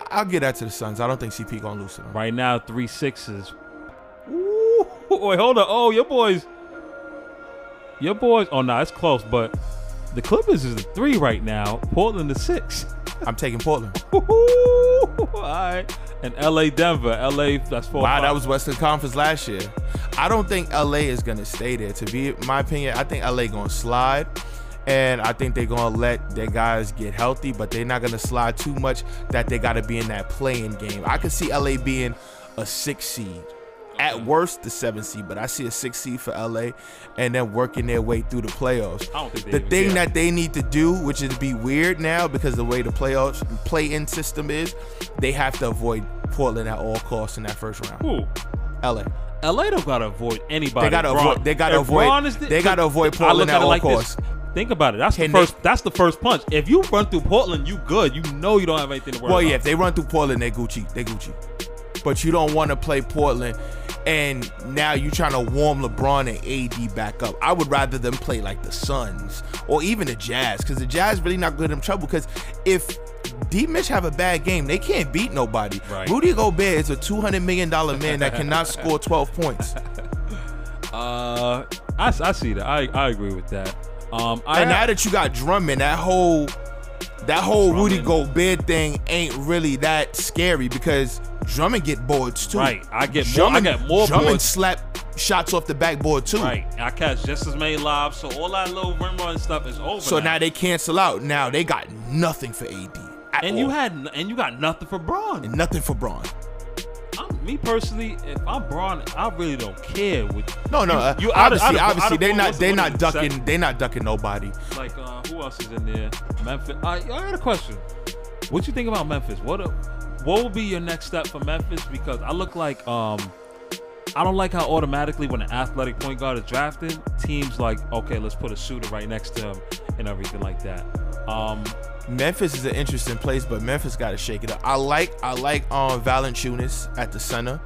I'll get that to the Suns. I don't think CP gonna lose to them. right now, three sixes. Ooh, wait, hold on. Oh, your boys. Your boys. Oh no, it's close, but the Clippers is a three right now. Portland is six. I'm taking Portland. All right. And LA, Denver. LA, that's four. Wow, five. that was Western Conference last year. I don't think LA is gonna stay there. To be my opinion, I think LA gonna slide. And I think they're gonna let their guys get healthy, but they're not gonna slide too much that they gotta be in that playing game. I could see LA being a six seed. At mm. worst, the seven seed, but I see a six seed for LA and then working their way through the playoffs. I don't think they the thing care. that they need to do, which is be weird now because the way the playoffs play-in system is, they have to avoid Portland at all costs in that first round. Who? LA. LA don't gotta avoid anybody. They gotta avoid- they gotta if avoid- the- they gotta avoid Portland look at all like this. costs. Think about it. That's Can the they- first. That's the first punch. If you run through Portland, you good. You know you don't have anything to worry Well, about. yeah, if they run through Portland, they Gucci. They Gucci. But you don't want to play Portland, and now you're trying to warm LeBron and AD back up. I would rather them play like the Suns or even the Jazz, because the Jazz really not good in trouble. Because if D Mitch have a bad game, they can't beat nobody. Right. Rudy Gobert is a two hundred million dollar man that cannot score twelve points. Uh, I, I see that. I, I agree with that. Um, I And now that you got Drummond, that whole that whole Rudy Drummond. Gobert thing ain't really that scary because Drummond get boards too. Right, I get more- I get more Drummond boards. slap shots off the backboard too. right, I catch just as many lobs, so all that little rim run stuff is over. So now they cancel out. Now they got nothing for AD. and you had and you got nothing for Bron. and nothing for Bron. Me personally, if I'm Bron, I really don't care. With No, no. You- uh, you obviously, out of- obviously, they're not they're not ducking second? they not ducking nobody. like uh, who else is in there? Memphis. I, I got a question. What you think about Memphis? What a, what will be your next step for Memphis? Because I look like um, I don't like how automatically when an athletic point guard is drafted, teams like okay, let's put a shooter right next to him and everything like that. Um, Memphis is an interesting place, but Memphis got to shake it up. I like I like um Valanciunas at the center.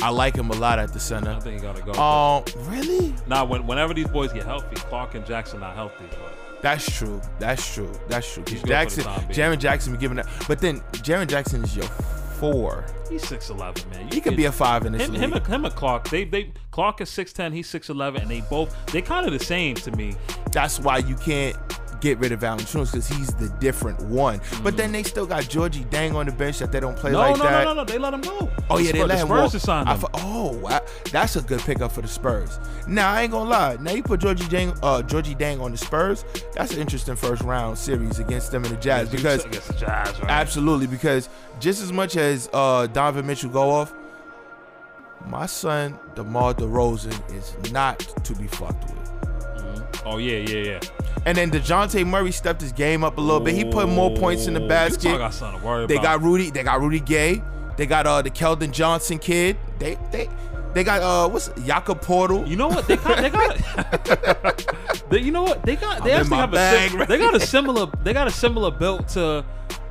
I like him a lot at the center. I think he gotta go. Um, really? now, when, whenever these boys get healthy, Clark and Jackson not healthy, but That's true. That's true. That's true. He's Jackson. Jaren Jackson be giving that, but then Jaren Jackson is your four. he's six eleven, man. You He could be a five in this him, league. him, and, him and Clark. They they Clark is six ten, he's six eleven, and they both they kind of the same to me. That's why you can't get rid of Valanciunas because he's the different one. But then they still got Gorgui Dieng on the bench that they don't play No, like no, that. no, no, no. No, they let him go. Oh yeah, they Spurs- let him Spurs walk. just signed him. oh, wow. that's a good pickup for the Spurs. Now I ain't gonna lie. Now you put Gorgui Dieng, uh, Gorgui Dieng on the Spurs. That's an interesting first round series against them and the Jazz because against the Jazz, right? Absolutely, because just as much as uh, Donovan Mitchell go off, my son DeMar DeRozan is not to be fucked with. Oh yeah, yeah, yeah. And then Dejounte Murray stepped his game up a little bit. He put more points in the basket. Got something to worry They about. got Rudy. They got Rudy Gay. They got uh the Keldon Johnson kid. They they they got uh what's Jakob Poeltl. You know what? They got. They got They, you know what? They got they I'm actually have a sim- right they got a similar they got a similar build to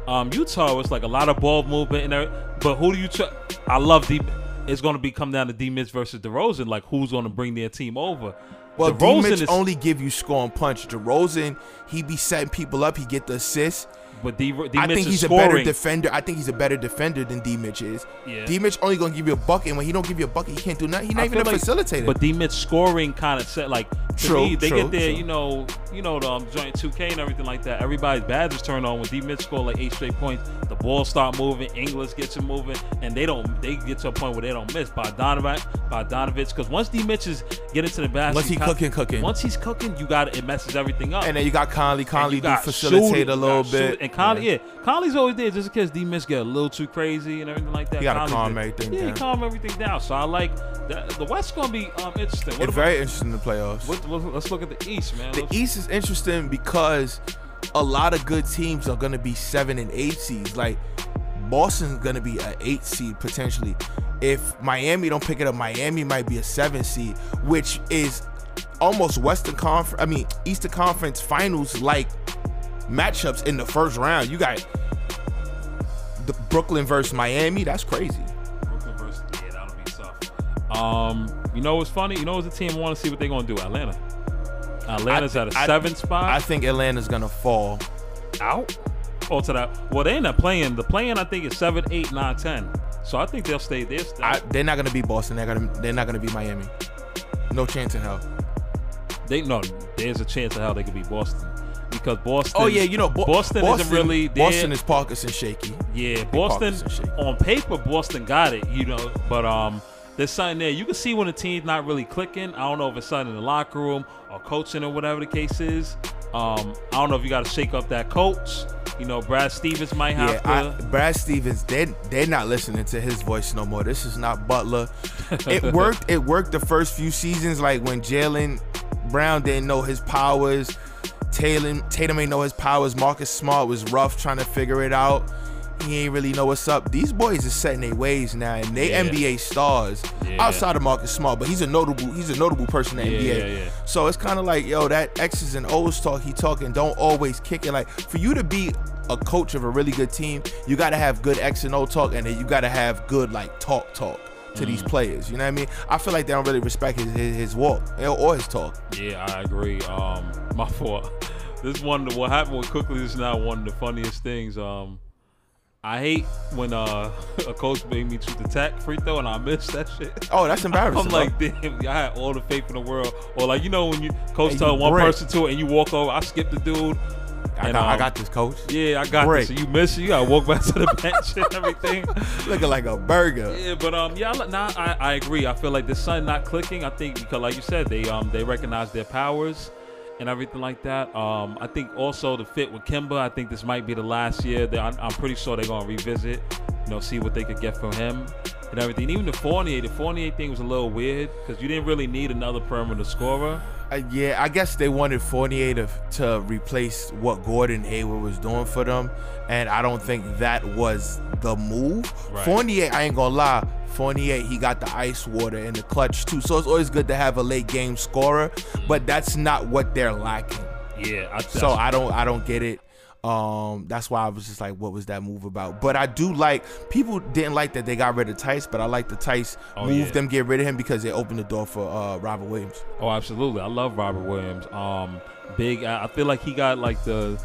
um, Utah. It's like a lot of ball movement and everything. But who do you? Tr- I love D. It's going to be come down to D Mitch versus DeRozan. Like who's going to bring their team over? Well, DeRozan is- only give you score and punch. DeRozan, he be setting people up. He get the assists. But D, D I Mitch think is he's a better defender. I think he's a better defender than D Mitch is. Yeah. D Mitch only gonna give you a bucket. And when he don't give you a bucket, he can't do nothing. He's not I even a like- facilitator. But D Mitch scoring kind of set like True, me, they true, get there, you know, you know the um, joint 2K and everything like that. Everybody's badges turn on when D Mitch score like eight straight points. The ball start moving, Ingles gets it moving, and they don't. They get to a point where they don't miss by Donovan, by Donovich. Because once D Mitch is getting into the basket, Once he you cooking, cooking. Once he's cooking, you got it messes everything up. and then you got Conley. Conley do facilitate shooting, a little bit. And Conley, yeah. Conley's always there just in case D Mitch get a little too crazy and everything like that. He gotta Conley's calm there. everything Yeah, down. calm everything down. So I like that. The West's gonna be um, interesting. What It's about- very interesting in the playoffs. what, what, let's look at the East, man. The Let's- East is interesting because a lot of good teams are going to be seven and eight seeds. Like Boston's going to be an eight seed potentially. If Miami don't pick it up, Miami might be a seven seed, which is almost Western Conference. I mean Eastern Conference Finals like matchups in the first round. You got the Brooklyn versus Miami. That's crazy. Brooklyn versus yeah, that'll be tough. Um, you know what's funny? You know what's the team I want to see what they're gonna do? Atlanta. Atlanta's I- at a I- seven spot. I think Atlanta's gonna fall. out. Oh, to that. Well, they end up playing. The playing I think is seven, eight, nine, ten. So I think they'll stay there. Still. I, they're not gonna be Boston. They're gonna they're not gonna be Miami. No chance in hell. they no. There's a chance of how they could be Boston because Boston. Oh yeah, you know Bo- Boston, isn't really there. Boston is Parkinson shaky. Yeah, Boston shaky. on paper, Boston got it, you know, but um, there's something there. You can see when the team's not really clicking. I don't know if it's something in the locker room or coaching or whatever the case is. Um, I don't know if you got to shake up that coach. You know, Brad Stevens might have Yeah, to. I, Brad Stevens, they they're not listening to his voice no more. This is not Butler. It worked. It worked the first few seasons, like when Jaylen Brown didn't know his powers. Tatum Tatum ain't know his powers. Marcus Smart was rough trying to figure it out. He ain't really know what's up. These boys are setting their ways now, and they Yeah. NBA stars Yeah. outside of Marcus Smart, but he's a notable he's a notable person in Yeah, NBA. So it's kind of like, yo, that X's and O's talk he talking don't always kick it. Like for you to be a coach of a really good team, you got to have good X and O talk, and then you got to have good like talk talk to Mm. these players. You know what I mean? I feel like they don't really respect his his, his walk or his talk. Yeah, I agree. Um, my fault. This one, what happened with quickly is now one of the funniest things. Um, I hate when uh, a coach made me shoot the tech free throw and I missed that shit. Oh, that's embarrassing. I'm like, damn, I had all the faith in the world. Or like, you know, when you coach And tell one break. person to it and you walk over, I skip the dude. I and, got, I um, got this coach. Yeah, I got Break. this. And you miss it, you gotta walk back to the bench and everything. Looking like a burger. Yeah, but um, yeah, I nah, I, I agree. I feel like the sun not clicking. I think because, like you said, they um they recognize their powers and everything like that. Um, I think also the fit with Kemba. I think this might be the last year. That I'm, I'm pretty sure they're gonna revisit. You know, see what they could get from him and everything. Even the Fournier, the Fournier thing was a little weird because you didn't really need another perimeter scorer. Uh, yeah, I guess they wanted Fournier to, to replace what Gordon Hayward was doing for them, and I don't think that was the move. Right. Fournier, I ain't gonna lie, Fournier he got the ice water in the clutch too, so it's always good to have a late game scorer, but that's not what they're lacking. Yeah, I, So I don't I don't get it. Um, that's why I was just like, what was that move about? But I do like people didn't like that they got rid of Theis, but I like the Theis Oh, move yeah. them get rid of him because it opened the door for uh, Robert Williams. Oh, absolutely. I love Robert Williams. Um, big. I I feel like he got like the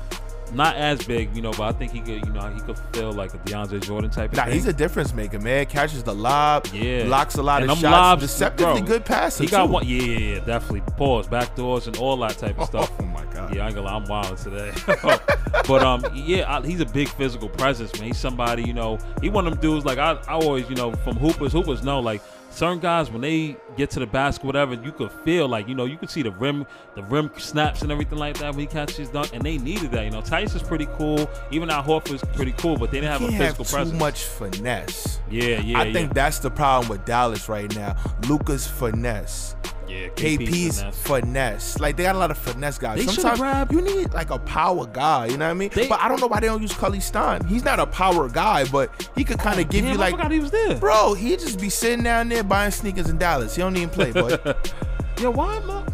not as big, you know, but I think he could, you know, he could feel like a DeAndre Jordan type of Nah, thing. he's a difference maker, man. Catches the lob, Yeah. blocks a lot And of shots, lobs, deceptively bro, good passer. He got too. one. Yeah, yeah, yeah, definitely. Pause, back doors, and all that type of stuff. Oh my god. Yeah, I ain't gonna lie, I'm wild today. but um, yeah, I, he's a big physical presence, man. He's somebody, you know, he one of them dudes. Like I, I always, you know, from hoopers, hoopers know like certain guys when they get to the basket, whatever, you could feel like, you know, you could see the rim, the rim snaps and everything like that when he catches dunk, and they needed that. You know, Theis is pretty cool. Even Al Horford's pretty cool, but they didn't have a have physical too presence. Too much finesse. Yeah, yeah, I yeah. think that's the problem with Dallas right now. Luka's finesse. yeah, KP's finesse. finesse. Like they got a lot of finesse guys. They Sometimes grabbed- you need like a power guy. You know what I mean? They- but I don't know why they don't use Cauley-Stein. He's not a power guy, but he could kind of oh, give Damn, you I like, forgot he was there. bro. He just be sitting down there buying sneakers in Dallas. He don't even play, boy. Yo, why am I?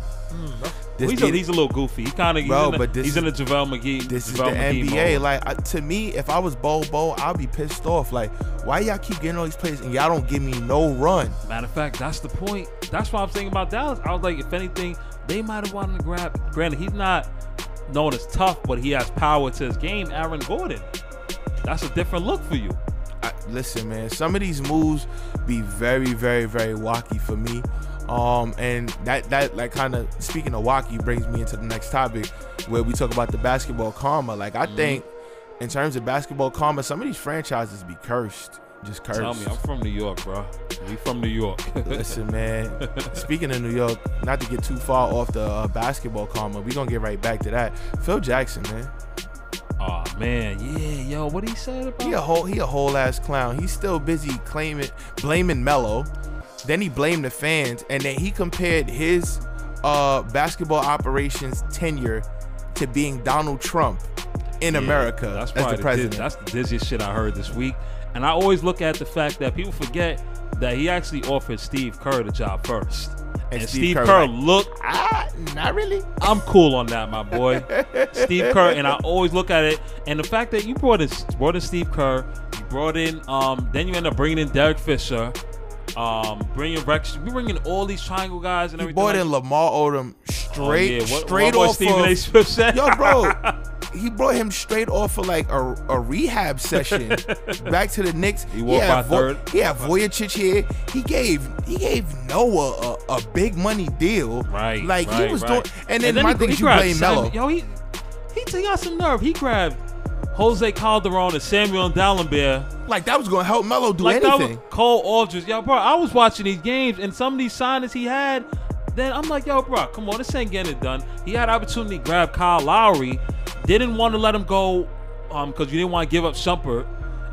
This he's, a, he's a little goofy. He kind of he's, Bro, in the, but this he's in the JaVale McGee. This is the McGee NBA. mode. Like uh, to me, if I was Bo Bo, I'd be pissed off. Like, why y'all keep getting all these plays and y'all don't give me no run? Matter of fact, that's the point. That's why I'm thinking about Dallas. I was like, if anything, they might have wanted to grab. Granted, he's not known as tough, but he has power to his game. Aaron Gordon. That's a different look for you. I, listen, man, some of these moves be very, very, very wacky for me. Um, and that that like kind of speaking of wacky brings me into the next topic where we talk about the basketball karma. Like Mm-hmm. I think in terms of basketball karma, some of these franchises be cursed, just cursed. Tell me, I'm from New York, bro. We from New York. Listen, man. Speaking of New York, not to get too far off the uh, basketball karma, we gonna get right back to that. Phil Jackson, man, man, yeah, yo, what he said about? he a whole he a whole ass clown. He's still busy claiming blaming Melo. Then he blamed the fans, and then he compared his uh, basketball operations tenure to being Donald Trump in Yeah, America that's as the president. Diz- that's the dizziest shit I heard this week. And I always look at the fact that people forget that he actually offered Steve Kerr the job first. And, And Steve, Steve Kerr Kerr like- looked ah, not really. I'm cool on that, my boy. Steve Kerr, and I always look at it, and the fact that you brought in brought in Steve Kerr, you brought in, um, then you end up bringing in Derek Fisher, um, bringing Rex, you bringing all these triangle guys and everything. bought like- in Lamar Odom Oh, straight, yeah. What, straight what off Stephen of, A. Smith said. Yo, bro, he brought him straight off of like a, a rehab session. Back to the Knicks. He walked had by third. He had Vujacic here. He gave he gave Noah a, a big money deal. Right, Like right, he was right. doing. And then, my he, thing he is you grabbed blame Melo. Yo, he, he, he got some nerve. He grabbed Jose Calderon and Samuel Dalembert. Like that was gonna help Melo do like anything. that was Cole Aldrich. Yo, bro, I was watching these games and some of these signings he had. Then I'm like, yo, bro, come on, this ain't getting it done. He had opportunity to grab Kyle Lowry, didn't want to let him go, um, because you didn't want to give up Shumpert.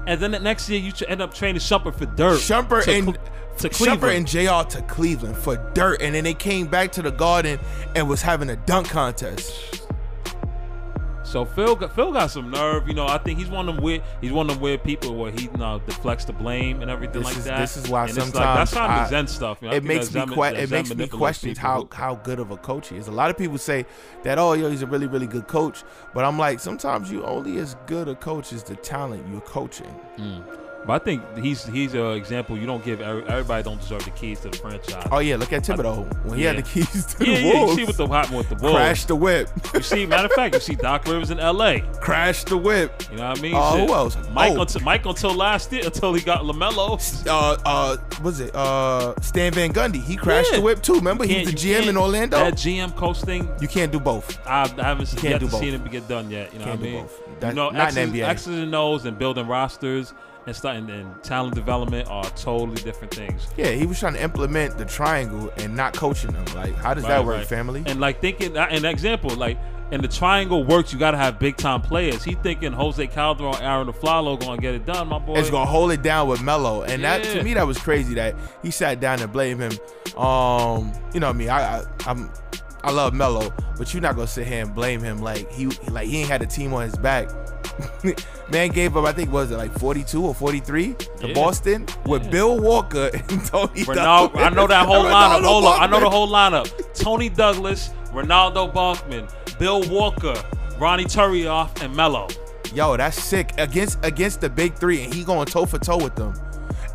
And then the next year you end up trading Shumpert for dirt. Shumpert to and to Shumpert and JR to Cleveland for dirt, and then they came back to the Garden and was having a dunk contest. So Phil got Phil got some nerve. You know, I think he's one of them weird. He's one of them weird people where he you know, deflects the blame and everything This like is- that. this is why and it's like, sometimes that's kind of I- the Zen stuff. You know, it makes me Zen- que- it makes me question how who- how good of a coach he is. A lot of people say that oh yo he's a really really good coach, but I'm like sometimes you only as good a coach as the talent you're coaching. Mm. But I think he's he's an example. You don't give every, everybody don't deserve the keys to the franchise. Oh yeah, look at Thibodeau when he had the keys to yeah, the yeah. Wolves. You see what the happened with the Wolves. Crash the whip, You see, matter of fact, you see Doc Rivers in L.A. crash the whip. You know what I mean? Uh, who else? Mike Oh. until Mike until last year until he got LaMelo. Uh, uh, was it uh Stan Van Gundy? He crashed Yeah. the whip too. Remember he's the GM in Orlando. That GM coach thing, you can't do both. I, I haven't can't yet do both. see it get done yet. You know Can't what I mean? both. You know, not in NBA. X's and O's and building rosters and starting and talent development are totally different things. Yeah, he was trying to implement the triangle and not coaching them. Like, how does that work, right. family? And like thinking, an example, like, and the triangle works. You got to have big time players. He thinking Jose Calderon, Arron Afflalo going to get it done, my boy. It's gonna hold it down with Melo, and that to me that was crazy that he sat down and blamed him. Um, you know what I mean? I, I I'm I love Melo, but you're not gonna sit here and blame him like he like he ain't had a team on his back. Man gave up, I think was it like 42 or 43 to Yeah. Boston with Bill Walker and Tony. Ronaldo, I know that whole lineup. Hold on, I know the whole lineup. Toney Douglas, Renaldo Balkman, Bill Walker, Ronny Turiaf, and Melo. Yo, that's sick against against the big three, and he going toe for toe with them.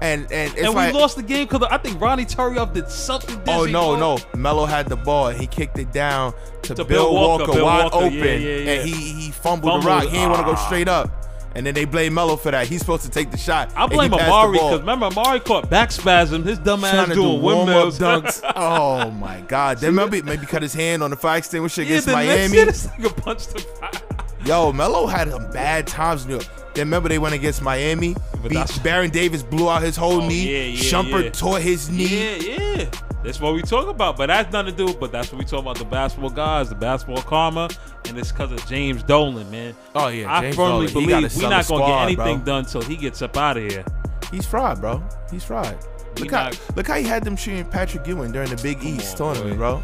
And and it's and like, we lost the game because I think Ronny Turiaf did something. Oh no, bro. no! Melo had the ball and he kicked it down to, To Bill, Bill Walker, Bill wide Walker, open, yeah, yeah, yeah. and he he fumbled, Fumbled. the rock. He didn't want to go Ah. straight up, and then they blame Melo for that. He's supposed to take the shot. I blame Amar'e because remember Amar'e caught back spasm. His dumb ass trying do doing warm windmills. dunks. oh my god! Then maybe maybe cut his hand on the fire extinguisher yeah, against the next Miami. year, this nigga punched the Yo, Melo had some bad times in New York. Remember they went against Miami. Beat, Baron Davis blew out his whole Oh, knee. yeah, yeah, Shumpert yeah. tore his knee. Yeah, yeah. That's what we talk about. But that's nothing to do. But that's what we talk about the basketball guys, the basketball karma, and it's because of James Dolan, man. Oh yeah, I James firmly Dolan, he got a believe we're not gonna squad, get anything bro. done till he gets up out of here. He's fried, bro. He's fried. We Look how not- look how he had them shooting Patrick Ewing during the Big East on, tournament, boy. bro.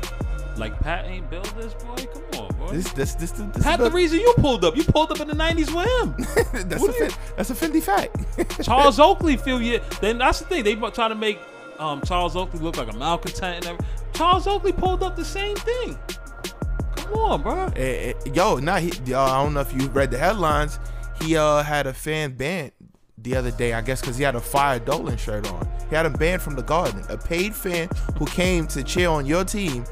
Like Pat ain't built this boy. Come on. This this this, this, this is the reason you pulled up, you pulled up in the '90s with him. that's what a fin- that's a Fendi fact. Charles Oakley feel you. Then that's the thing. They try to make um, Charles Oakley look like a malcontent and everything. Charles Oakley pulled up the same thing. Come on, bro. Eh, eh, yo, nah, he, uh, I don't know if you read the headlines. He uh had a fan banned the other day, I guess, because he had a Fire Dolan shirt on. He had him banned from the Garden. A paid fan who came to cheer on your team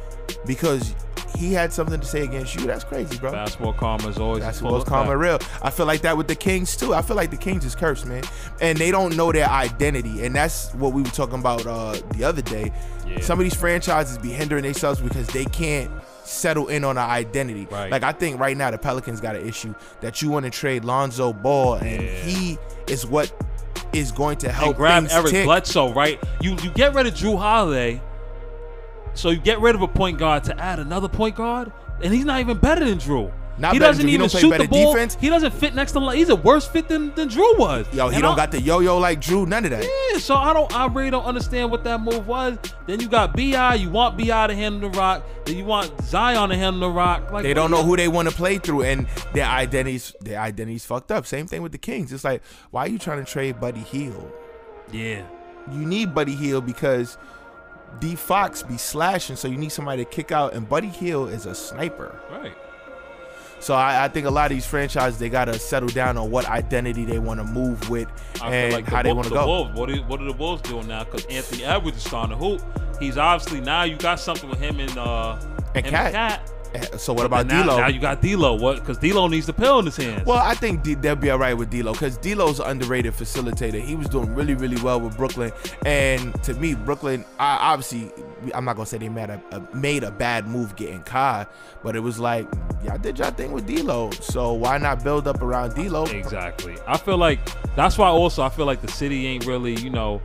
because he had something to say against you. That's crazy, bro. Basketball karma is always full karma real. I feel like that with the Kings too. I feel like the Kings is cursed, man, and they don't know their identity, and that's what we were talking about uh, the other day. Yeah. Some of these franchises be hindering themselves because they can't settle in on an identity. Right. Like I think right now the Pelicans got an issue that you want to trade Lonzo Ball, and Yeah. he is what is going to help and grab Eric tick. Bledsoe, right? You you get rid of Jrue Holiday, so you get rid of a point guard to add another point guard, and he's not even better than Jrue. Not he better doesn't he even shoot the ball. defense? He doesn't fit next to. He's a worse fit than, than Jrue was. Yo, he And don't I- got the yo-yo like Jrue. None of that. Yeah, so I don't. I really don't understand what that move was. Then you got Bi. You want Bi to handle the rock. Then you want Zion to handle the rock. Like They don't know who they want to play through, and their identities, their identities fucked up. Same thing with the Kings. It's like, why are you trying to trade Buddy Hield? Yeah. You need Buddy Hield because D Fox be slashing, so you need somebody to kick out, and Buddy Hield is a sniper. Right. So I, I think a lot of these franchises they gotta settle down on what identity they want to move with I and like how they want to the go. Wolves, what, are, what are the Wolves doing now? Because Anthony Edwards is starting to hoop. He's obviously now you got something with him and uh And him KAT. Eh, So what about But now, D'Lo? Now you got D'Lo. What? Because D'Lo needs the pill in his hands. Well, I think D- they'll be all right with D'Lo because D'Lo's an underrated facilitator. He was doing really, really well with Brooklyn, and to me, Brooklyn, I, obviously, I'm not gonna say they made a, a made a bad move getting Kai, but it was like y'all did y'all thing with D'Lo, so why not build up around D'Lo? Exactly. I feel like that's why. Also, I feel like the city ain't really. You know,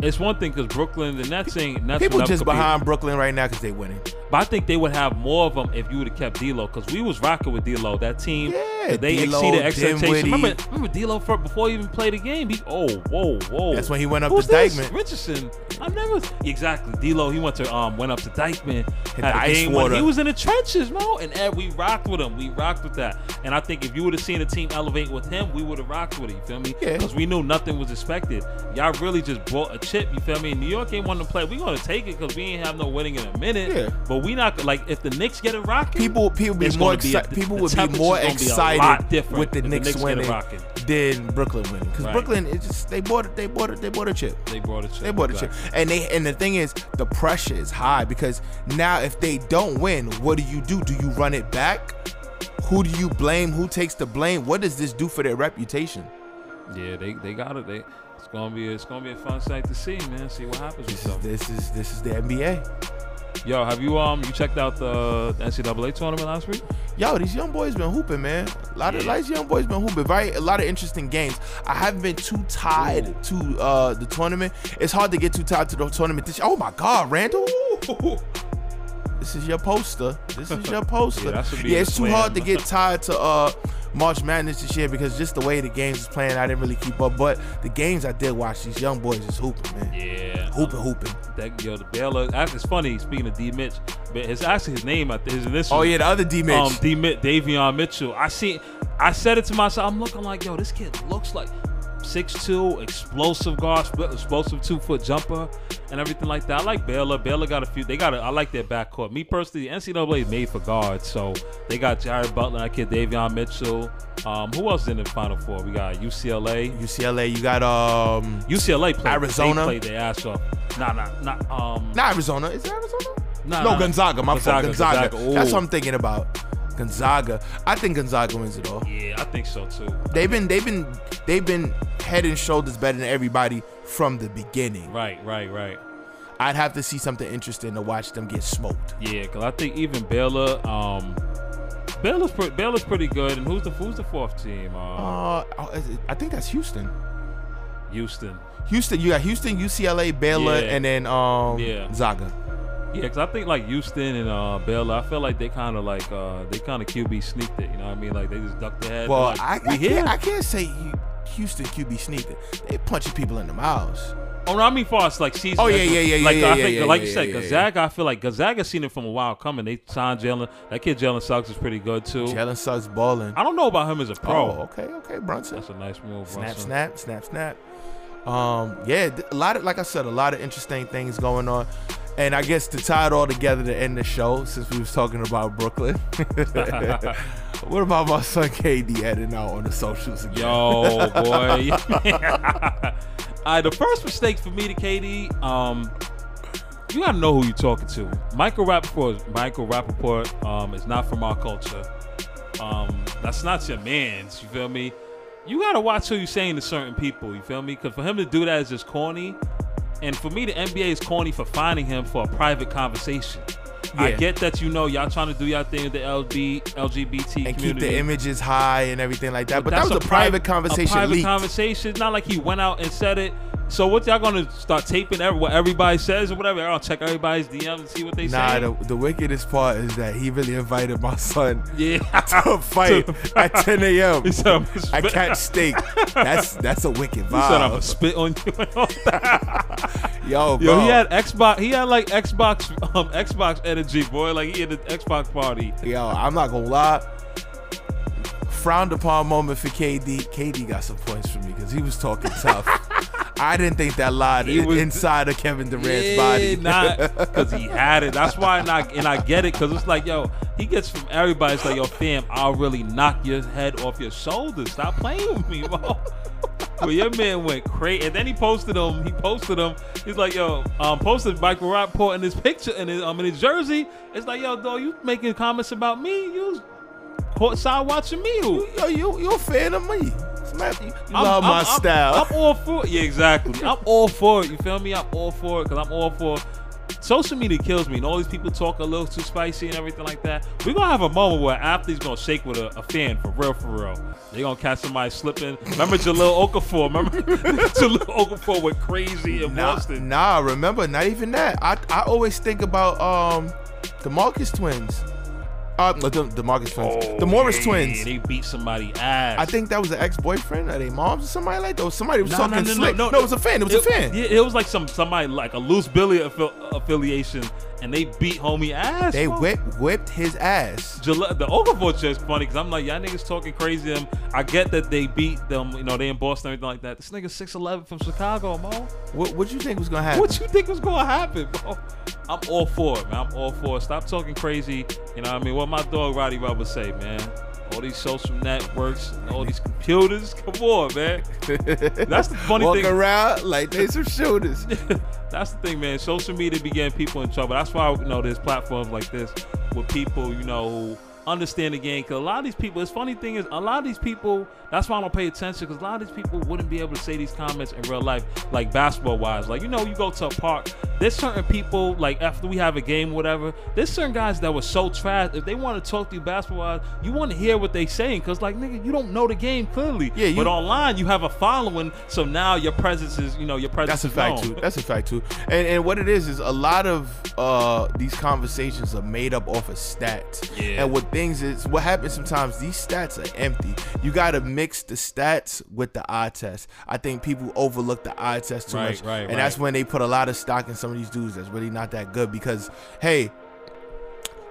it's one thing because Brooklyn, the Nets ain't. Nets People just behind Brooklyn right now because they winning. But I think they would have more of them if you would have kept D'Lo, because we was rocking with D'Lo. That team, Yeah, they D'Lo, exceeded expectations. Remember, remember D'Lo for, before he even played the game. He, oh, whoa, whoa. That's when he went up Who's to this? Dyckman. Richardson. I never exactly. D'Lo. He went to um went up to Dyckman. Hit had the ice water. He was in the trenches, bro, and Ed, we rocked with him. We rocked with that. And I think if you would have seen the team elevate with him, we would have rocked with it. You feel me? Yeah. Because we knew nothing was expected. Y'all really just brought a chip. You feel me? New York ain't want to play. We gonna take it because we ain't have no winning in a minute. Yeah. But we not like if the Knicks get it rocking. People, people be more gonna be a- excited. People would be more gonna be excited with the if the Knicks, Knicks winning than Brooklyn winning because Right. Brooklyn, it just they bought it, they bought it, they bought a chip. They brought a chip. They bought a chip, and they and the thing is, the pressure is high because now if they don't win, what do you do? Do you run it back? Who do you blame? Who takes the blame? What does this do for their reputation? Yeah, they they got it. They it's gonna be it's gonna be a fun sight to see, man. See what happens with This is them. this is this is the NBA. Yo, have you um you checked out the NCAA tournament last week? Yo, these young boys been hooping, man. A lot of Yeah. these young boys been hooping. Very a lot of interesting games. I haven't been too tied Ooh. to uh the tournament. It's hard to get too tied to the tournament. This, oh my God, Randall. This is your poster. This is your poster. Yeah, that should be yeah, it's too hard to get tied to uh March Madness this year because just the way the games is playing, I didn't really keep up. But the games I did watch, these young boys is hooping, man. Yeah, Hooping, hooping. That yo, the Baylor. It's funny. Speaking of D Mitch, but it's actually his name. I think his initials. Oh yeah, the other D Mitch. Um, D Mitch, Davion Mitchell. I see. I said it to myself. I'm looking like, yo, this kid looks like 6'2", explosive guard, explosive two foot jumper, and everything like that. I like Baylor. Baylor got a few. They got. A, I like their backcourt. Me personally, the NCAA is made for guards, so they got Jared Butler, that kid Davion Mitchell. Um, who else is in the Final Four? We got UCLA. UCLA, you got um UCLA played. Arizona? They played their ass off. Nah, nah, nah. Um, not Arizona. Is it Arizona? nah, no, nah. Gonzaga. My fault. Gonzaga, Gonzaga. Gonzaga. That's what I'm thinking about. Gonzaga. I think Gonzaga wins it all. Yeah, I think so too. They've been they've been they've been head and shoulders better than everybody from the beginning. Right, right, right. I'd have to see something interesting to watch them get smoked. Yeah, because I think even Baylor, um, Baylor's pre- Baylor's pretty good. And who's the who's the fourth team? Uh, Uh, oh, I think that's Houston. Houston. Houston, you got Houston, UCLA, Baylor, Yeah. and then um Yeah. Zaga. Yeah, because I think like Houston and uh, Baylor, I feel like they kind of like uh, they kind of QB sneaked it. You know what I mean? Like they just ducked their head. Well, like, I, we I, here. can't, I can't say Houston QB sneaked it. They punching people in the mouths. Oh no, I mean far as like season. Oh, yeah, yeah, yeah, Like yeah, I yeah, think, yeah, like yeah, you said. Gonzaga. I feel like Gonzaga seen it from a while coming. They signed Jalen. That kid Jalen Suggs is pretty good too. Jalen Suggs balling. I don't know about him as a pro. Oh, okay, okay, Brunson. That's a nice move. Snap, Brunson. snap, snap, snap. Um, yeah, a lot of like I said, a lot of interesting things going on. And I guess to tie it all together to end the show, since we was talking about Brooklyn, what about my son KD heading out on the socials again? Yo, boy. Alright, the first mistake for me to KD, um, you gotta know who you're talking to. Michael Rapaport, Michael Rapaport, um, is not from our culture. Um, that's not your man's. You feel me? You gotta watch who you're saying to certain people. You feel me? Because for him to do that is just corny. And for me, the NBA is corny for finding him for a private conversation. I get that you know y'all trying to do y'all thing with the LB, LGBT and community. keep the images high and everything like that. But, that's that was a, private conversation. A private leaked. conversation. Not like he went out and said it. So what y'all gonna start taping every, what everybody says or whatever? I'll check everybody's DMs and see what they Nah, say. the, the wickedest part is that he really invited my son yeah. to a fight at 10 a.m. He said, gonna catch steak. That's that's a wicked vibe. He said I'm gonna spit on you. and all that. Yo, bro. Yo, he had Xbox. He had like Xbox, um, Xbox energy, boy. Like he had an Xbox party. Yo, I'm not gonna lie. Frowned upon moment for KD. KD got some points for me because he was talking tough. I didn't think that lied He was- inside of Kevin Durant's yeah, body. not because he had it. That's why, and I, and I get it because it's like, yo, he gets from everybody. It's like, yo, fam, I'll really knock your head off your shoulders. Stop playing with me, bro. But your man went crazy, and then he posted him. He posted him. He's like, "Yo, um, posted Michael Rapaport in his picture in his um in his jersey. It's like, yo, dog, you making comments about me? You was courtside watching me? Who? Yo, you you a fan of me? Smack- You I'm- love I'm- my I'm- style. I'm all for it. Yeah, exactly. I'm all for it. You feel me? I'm all for it because I'm all for social media kills me. And all these people talk a little too spicy and everything like that. We're gonna have a moment where athletes gonna shake with a, a fan for real, for real. They're gonna catch somebody slipping. Remember Jahlil Okafor? Remember Jahlil Okafor went crazy in Nah, Boston. nah, remember, not even that. I I always think about um the Marcus twins. Uh, the, the Marcus twins. the Morris Oh, yeah, twins. They beat somebody ass. I think that was an ex-boyfriend or their moms or somebody like that. Or somebody was No, talking no, no, slick. no, No, no. it was a fan. It was a fan. Yeah, it was like some somebody like a loose Billy affi- affiliation, and they beat homie ass. They bro. whip, whipped his ass. The Okafor just funny because I'm like, y'all niggas talking crazy. to Him. I get that they beat them, you know, they in Boston and everything like that. This nigga 6'11 from Chicago, Mo. What what you think was gonna happen? What you think was gonna happen, bro? I'm all for it, man. I'm all for it. Stop talking crazy. You know what I mean? What my dog Roddy Rubber say, man. All these social networks and all these computers. Come on, man. That's the funny Walk thing. around like they some shooters. That's the thing, man. Social media be getting people in trouble. That's why you know there's platforms like this with people you know who understand the game. Because a lot of these people, it's funny thing is a lot of these people. That's why I don't pay attention because a lot of these people wouldn't be able to say these comments in real life, like basketball wise. Like you know, you go to a park. There's certain people like after we have a game, whatever. There's certain guys that were so trash. If they want to talk to you basketball wise, you want to hear what they saying because like nigga, you don't know the game clearly. Yeah, you- but online you have a following, so now your presence is you know your presence. That's a fact known. too. That's a fact too. And and what it is is a lot of uh these conversations are made up off of stats. Yeah. And what things is what happens sometimes these stats are empty. You got to mix the stats with the eye test. I think people overlook the eye test too Right, much. right, and that's when they put a lot of stock in some of these dudes that's really not that good because hey,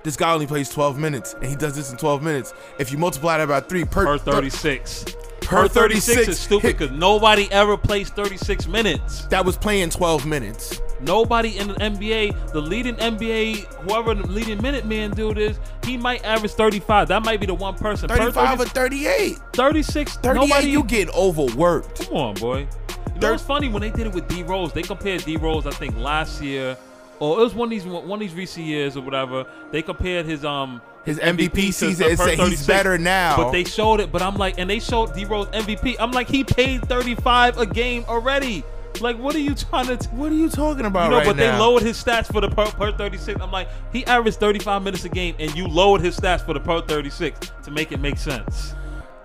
this guy only plays 12 minutes and he does this in 12 minutes. If you multiply that by 3 per, per 36. per 36 is stupid because nobody ever plays 36 minutes. that was playing 12 minutes. Nobody in the NBA, the leading NBA, whoever the leading minute man dude is, he might average 35. That might be the one person. Per 35 or 30 38. 36. 38 nobody. you get overworked. Come on, boy. You know what's funny when they did it with D Rose? They compared D Rose, I think, last year, or it was one of these one of these recent years or whatever. They compared his um His MVP to- season and say he's better now. But they showed it, but I'm like, and they showed D Rose MVP. I'm like, he paid 35 a game already. Like, what are you trying to? T- what are you talking about you know, right but they lowered his stats for the per, per 36. I'm like, he averaged 35 minutes a game, and you lowered his stats for the per 36 to make it make sense.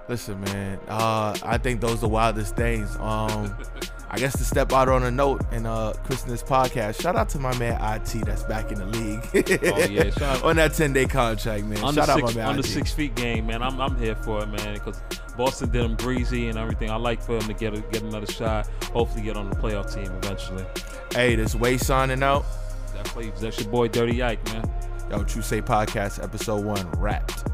Listen, man. Uh, I think those are the wildest things. Um, I guess to step out on a note and uh, christen this podcast. Shout out to my man IT that's back in the league. Oh, yeah, shout out- on that 10 day contract, man. Under Shout out six, my man. under IT. six feet game, man. I'm, I'm here for it, man. Because Boston did him breezy and everything. I like for him to get a, get another shot. Hopefully, get on the playoff team eventually. Hey, this way signing out. That That's, that's your boy Dirty Ike, man. Yo, True Say Podcast, episode one, wrapped.